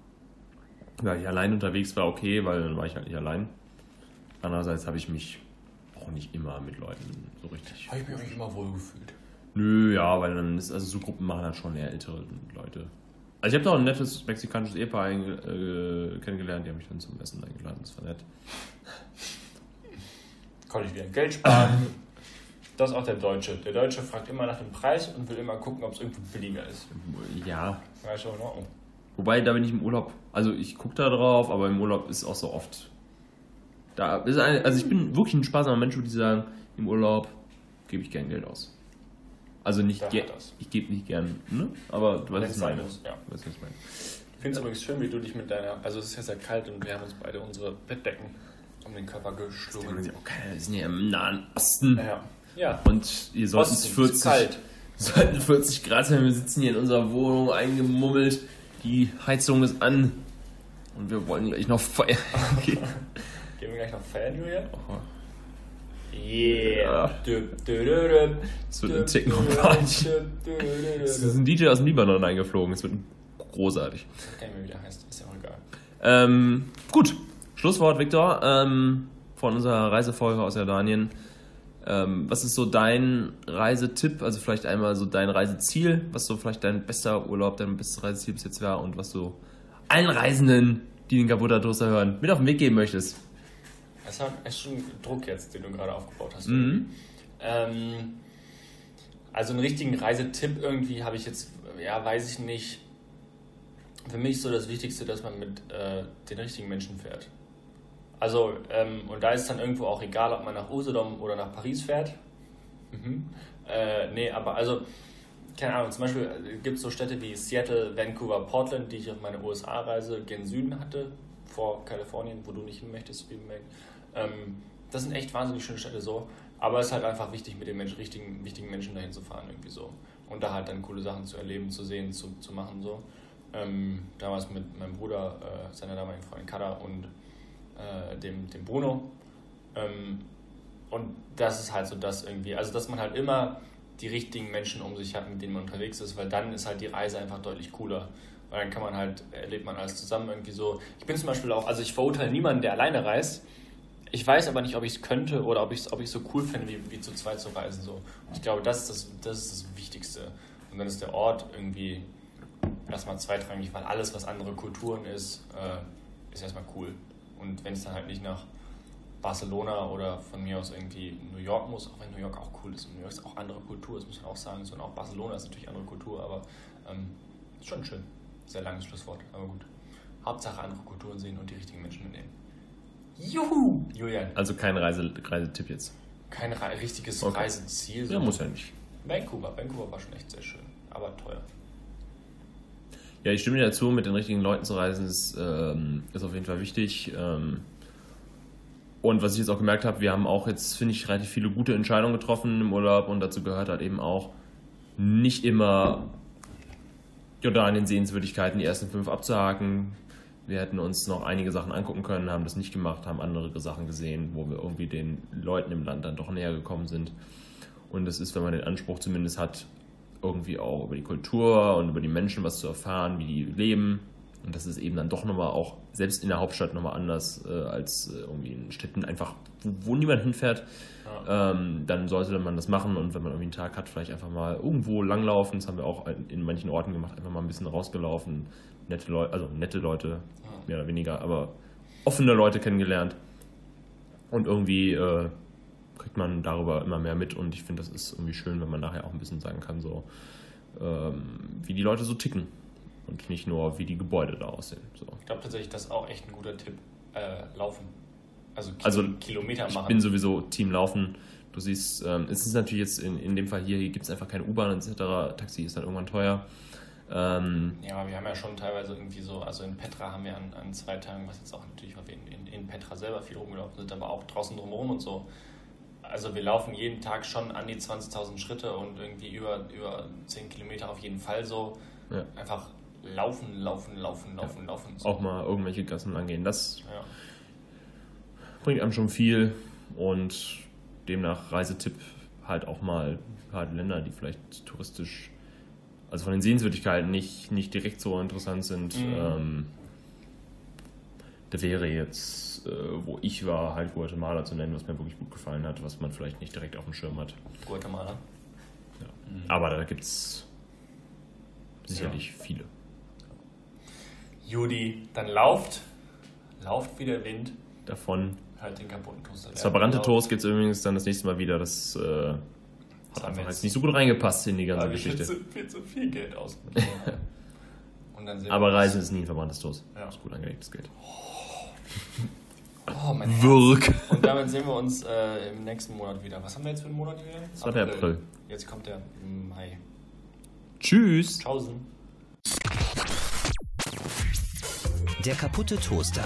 ja, ich allein unterwegs war okay, weil dann war ich halt nicht allein. Andererseits habe ich mich auch nicht immer mit Leuten so richtig. Habe ich mich auch nicht immer wohl gefühlt. Nö, ja, weil dann ist, also so Gruppen machen dann schon eher ältere Leute. Also ich habe da auch ein nettes mexikanisches Ehepaar äh, kennengelernt, die haben mich dann zum Essen eingeladen, das war nett. Konnte ich wieder Geld sparen. Das ist auch der Deutsche. Der Deutsche fragt immer nach dem Preis und will immer gucken, ob es irgendwo billiger ist. Ja, War schon in Ordnung. Wobei da bin ich im Urlaub. Also ich gucke da drauf, aber im Urlaub ist auch so oft. Da ist eine, also ich bin wirklich ein sparsamer Mensch, würde ich sagen, im Urlaub gebe ich gern Geld aus. Also nicht Da ge- hat er's. ich gebe nicht gern, ne? Aber du weißt, was ich meine. ja. Du weißt, was ich meine. Ich finde es übrigens schön, wie du dich mit deiner. Also, es ist ja sehr kalt und wir haben uns beide unsere Bettdecken um den Körper geschlungen. keiner, wir sind ja im Nahen Osten. Ja. Ja. Und ihr sollten es Osten, 40, ist kalt. sollten 40 Grad sein. Wir sitzen hier in unserer Wohnung eingemummelt. Die Heizung ist an. Und wir wollen gleich noch feiern. gehen. Gehen wir gleich noch feiern, Julian? Oh, Yeah. Es wird eine Techno-Party. Es ist ein DJ aus dem Libanon eingeflogen. Es wird großartig. Ich kann nicht mehr, wie der heißt. Ist ja auch egal. Ähm, gut, Schlusswort, Viktor, ähm, von unserer Reisefolge aus Jordanien. Ähm, was ist so dein Reisetipp? Also vielleicht einmal so dein Reiseziel, was so vielleicht dein bester Urlaub, dein bestes Reiseziel bis jetzt war und was du allen Reisenden, die den Kabuta Toaster hören, mit auf den Weg geben möchtest. Das ist echt schon Druck jetzt, den du gerade aufgebaut hast. Mhm. Ähm, also einen richtigen Reisetipp irgendwie habe ich jetzt, ja, weiß ich nicht. Für mich ist so das Wichtigste, dass man mit äh, den richtigen Menschen fährt. Also, ähm, und da ist dann irgendwo auch egal, ob man nach Usedom oder nach Paris fährt. Mhm. Äh, nee, aber also, keine Ahnung, zum Beispiel gibt es so Städte wie Seattle, Vancouver, Portland, die ich auf meiner USA-Reise gen Süden hatte, vor Kalifornien, wo du nicht hin möchtest, wie Mac. Ähm, das sind echt wahnsinnig schöne Städte so, aber es ist halt einfach wichtig, mit den Menschen, richtigen, wichtigen Menschen dahin zu fahren, irgendwie so. Und da halt dann coole Sachen zu erleben, zu sehen, zu, zu machen, so. Ähm, damals mit meinem Bruder, äh, seiner damaligen Freundin Kada und äh, dem, dem Bruno. Ähm, und das ist halt so das irgendwie. Also, dass man halt immer die richtigen Menschen um sich hat, mit denen man unterwegs ist, weil dann ist halt die Reise einfach deutlich cooler. Weil dann kann man halt, erlebt man alles zusammen irgendwie so. Ich bin zum Beispiel auch, also ich verurteile niemanden, der alleine reist. Ich weiß aber nicht, ob ich es könnte oder ob ich es ob so cool finde, wie, wie zu zweit zu reisen. So. Ich glaube, das ist das, das ist das Wichtigste. Und dann ist der Ort irgendwie erstmal zweitrangig, weil alles, was andere Kulturen ist, äh, ist erstmal cool. Und wenn es dann halt nicht nach Barcelona oder von mir aus irgendwie New York muss, auch wenn New York auch cool ist. Und New York ist auch andere Kultur, das muss man auch sagen. So, und auch Barcelona ist natürlich andere Kultur, aber ähm, ist schon schön. Sehr langes Schlusswort, aber gut. Hauptsache andere Kulturen sehen und die richtigen Menschen mitnehmen. Juhu! Julian, Also kein Reise, Reisetipp jetzt. kein Re richtiges Okay. Reiseziel. Ja, muss ja nicht. Vancouver. Vancouver war schon echt sehr schön, aber teuer. Ja, ich stimme dir dazu, mit den richtigen Leuten zu reisen ist, ähm, ist auf jeden Fall wichtig. Ähm, und was ich jetzt auch gemerkt habe, wir haben auch jetzt, finde ich, relativ viele gute Entscheidungen getroffen im Urlaub und dazu gehört halt eben auch nicht immer Jordanien Sehenswürdigkeiten, die ersten fünf abzuhaken. Wir hätten uns noch einige Sachen angucken können, haben das nicht gemacht, haben andere Sachen gesehen, wo wir irgendwie den Leuten im Land dann doch näher gekommen sind. Und es ist, wenn man den Anspruch zumindest hat, irgendwie auch über die Kultur und über die Menschen was zu erfahren, wie die leben. Und das ist eben dann doch nochmal auch, selbst in der Hauptstadt nochmal anders äh, als äh, irgendwie in Städten einfach, wo, wo niemand hinfährt. Ähm, dann sollte man das machen und wenn man irgendwie einen Tag hat, vielleicht einfach mal irgendwo langlaufen. Das haben wir auch in manchen Orten gemacht, einfach mal ein bisschen rausgelaufen. Nette Leute, also nette Leute, mehr oder weniger, aber offene Leute kennengelernt. Und irgendwie äh, kriegt man darüber immer mehr mit und ich finde, das ist irgendwie schön, wenn man nachher auch ein bisschen sagen kann, so ähm, wie die Leute so ticken und nicht nur, wie die Gebäude da aussehen. So. Ich glaube tatsächlich, das ist auch echt ein guter Tipp. Äh, laufen. Also, Ki Also, Kilometer Ich machen. bin sowieso Team Laufen. Du siehst, ähm, es ist natürlich jetzt in, in dem Fall hier, hier gibt es einfach keine U-Bahn etc. Taxi ist dann irgendwann teuer. Ähm, Ja, aber wir haben ja schon teilweise irgendwie so, also in Petra haben wir an, an zwei Tagen, was jetzt auch natürlich, weil wir in, in, in Petra selber viel rumgelaufen sind, aber auch draußen drumherum und so. Also wir laufen jeden Tag schon an die 20.000 Schritte und irgendwie über, über 10 Kilometer auf jeden Fall so. Ja. Einfach laufen, laufen, laufen, laufen, laufen. So. auch mal irgendwelche Gassen angehen. Das Ja. bringt einem schon viel und demnach Reisetipp halt auch mal halt Länder, die vielleicht touristisch, also von den Sehenswürdigkeiten nicht, nicht direkt so interessant sind. Mhm. Ähm, da wäre jetzt, äh, wo ich war, halt Guatemala zu nennen, was mir wirklich gut gefallen hat, was man vielleicht nicht direkt auf dem Schirm hat. Guatemala. Aber da gibt es sicherlich viele. Judy, dann lauft, lauft wie der Wind, Davon. halt den kaputten Toaster. Das verbrannte Toast gibt es übrigens dann das nächste Mal wieder. Das äh, hat einfach jetzt nicht so gut reingepasst in die ganze ich viel Geschichte. zu, viel zu viel Geld ausgegeben. *laughs* Aber Reisen ist nie ein verbranntes Toast. Ja. Das ist gut angelegtes Geld. Oh, mein Herz. Wirk. Und damit sehen wir uns äh, im nächsten Monat wieder. Was haben wir jetzt für einen Monat wieder? Das war der April. Jetzt kommt der Mai. Tschüss. Tschaußen. Der kaputte Toaster.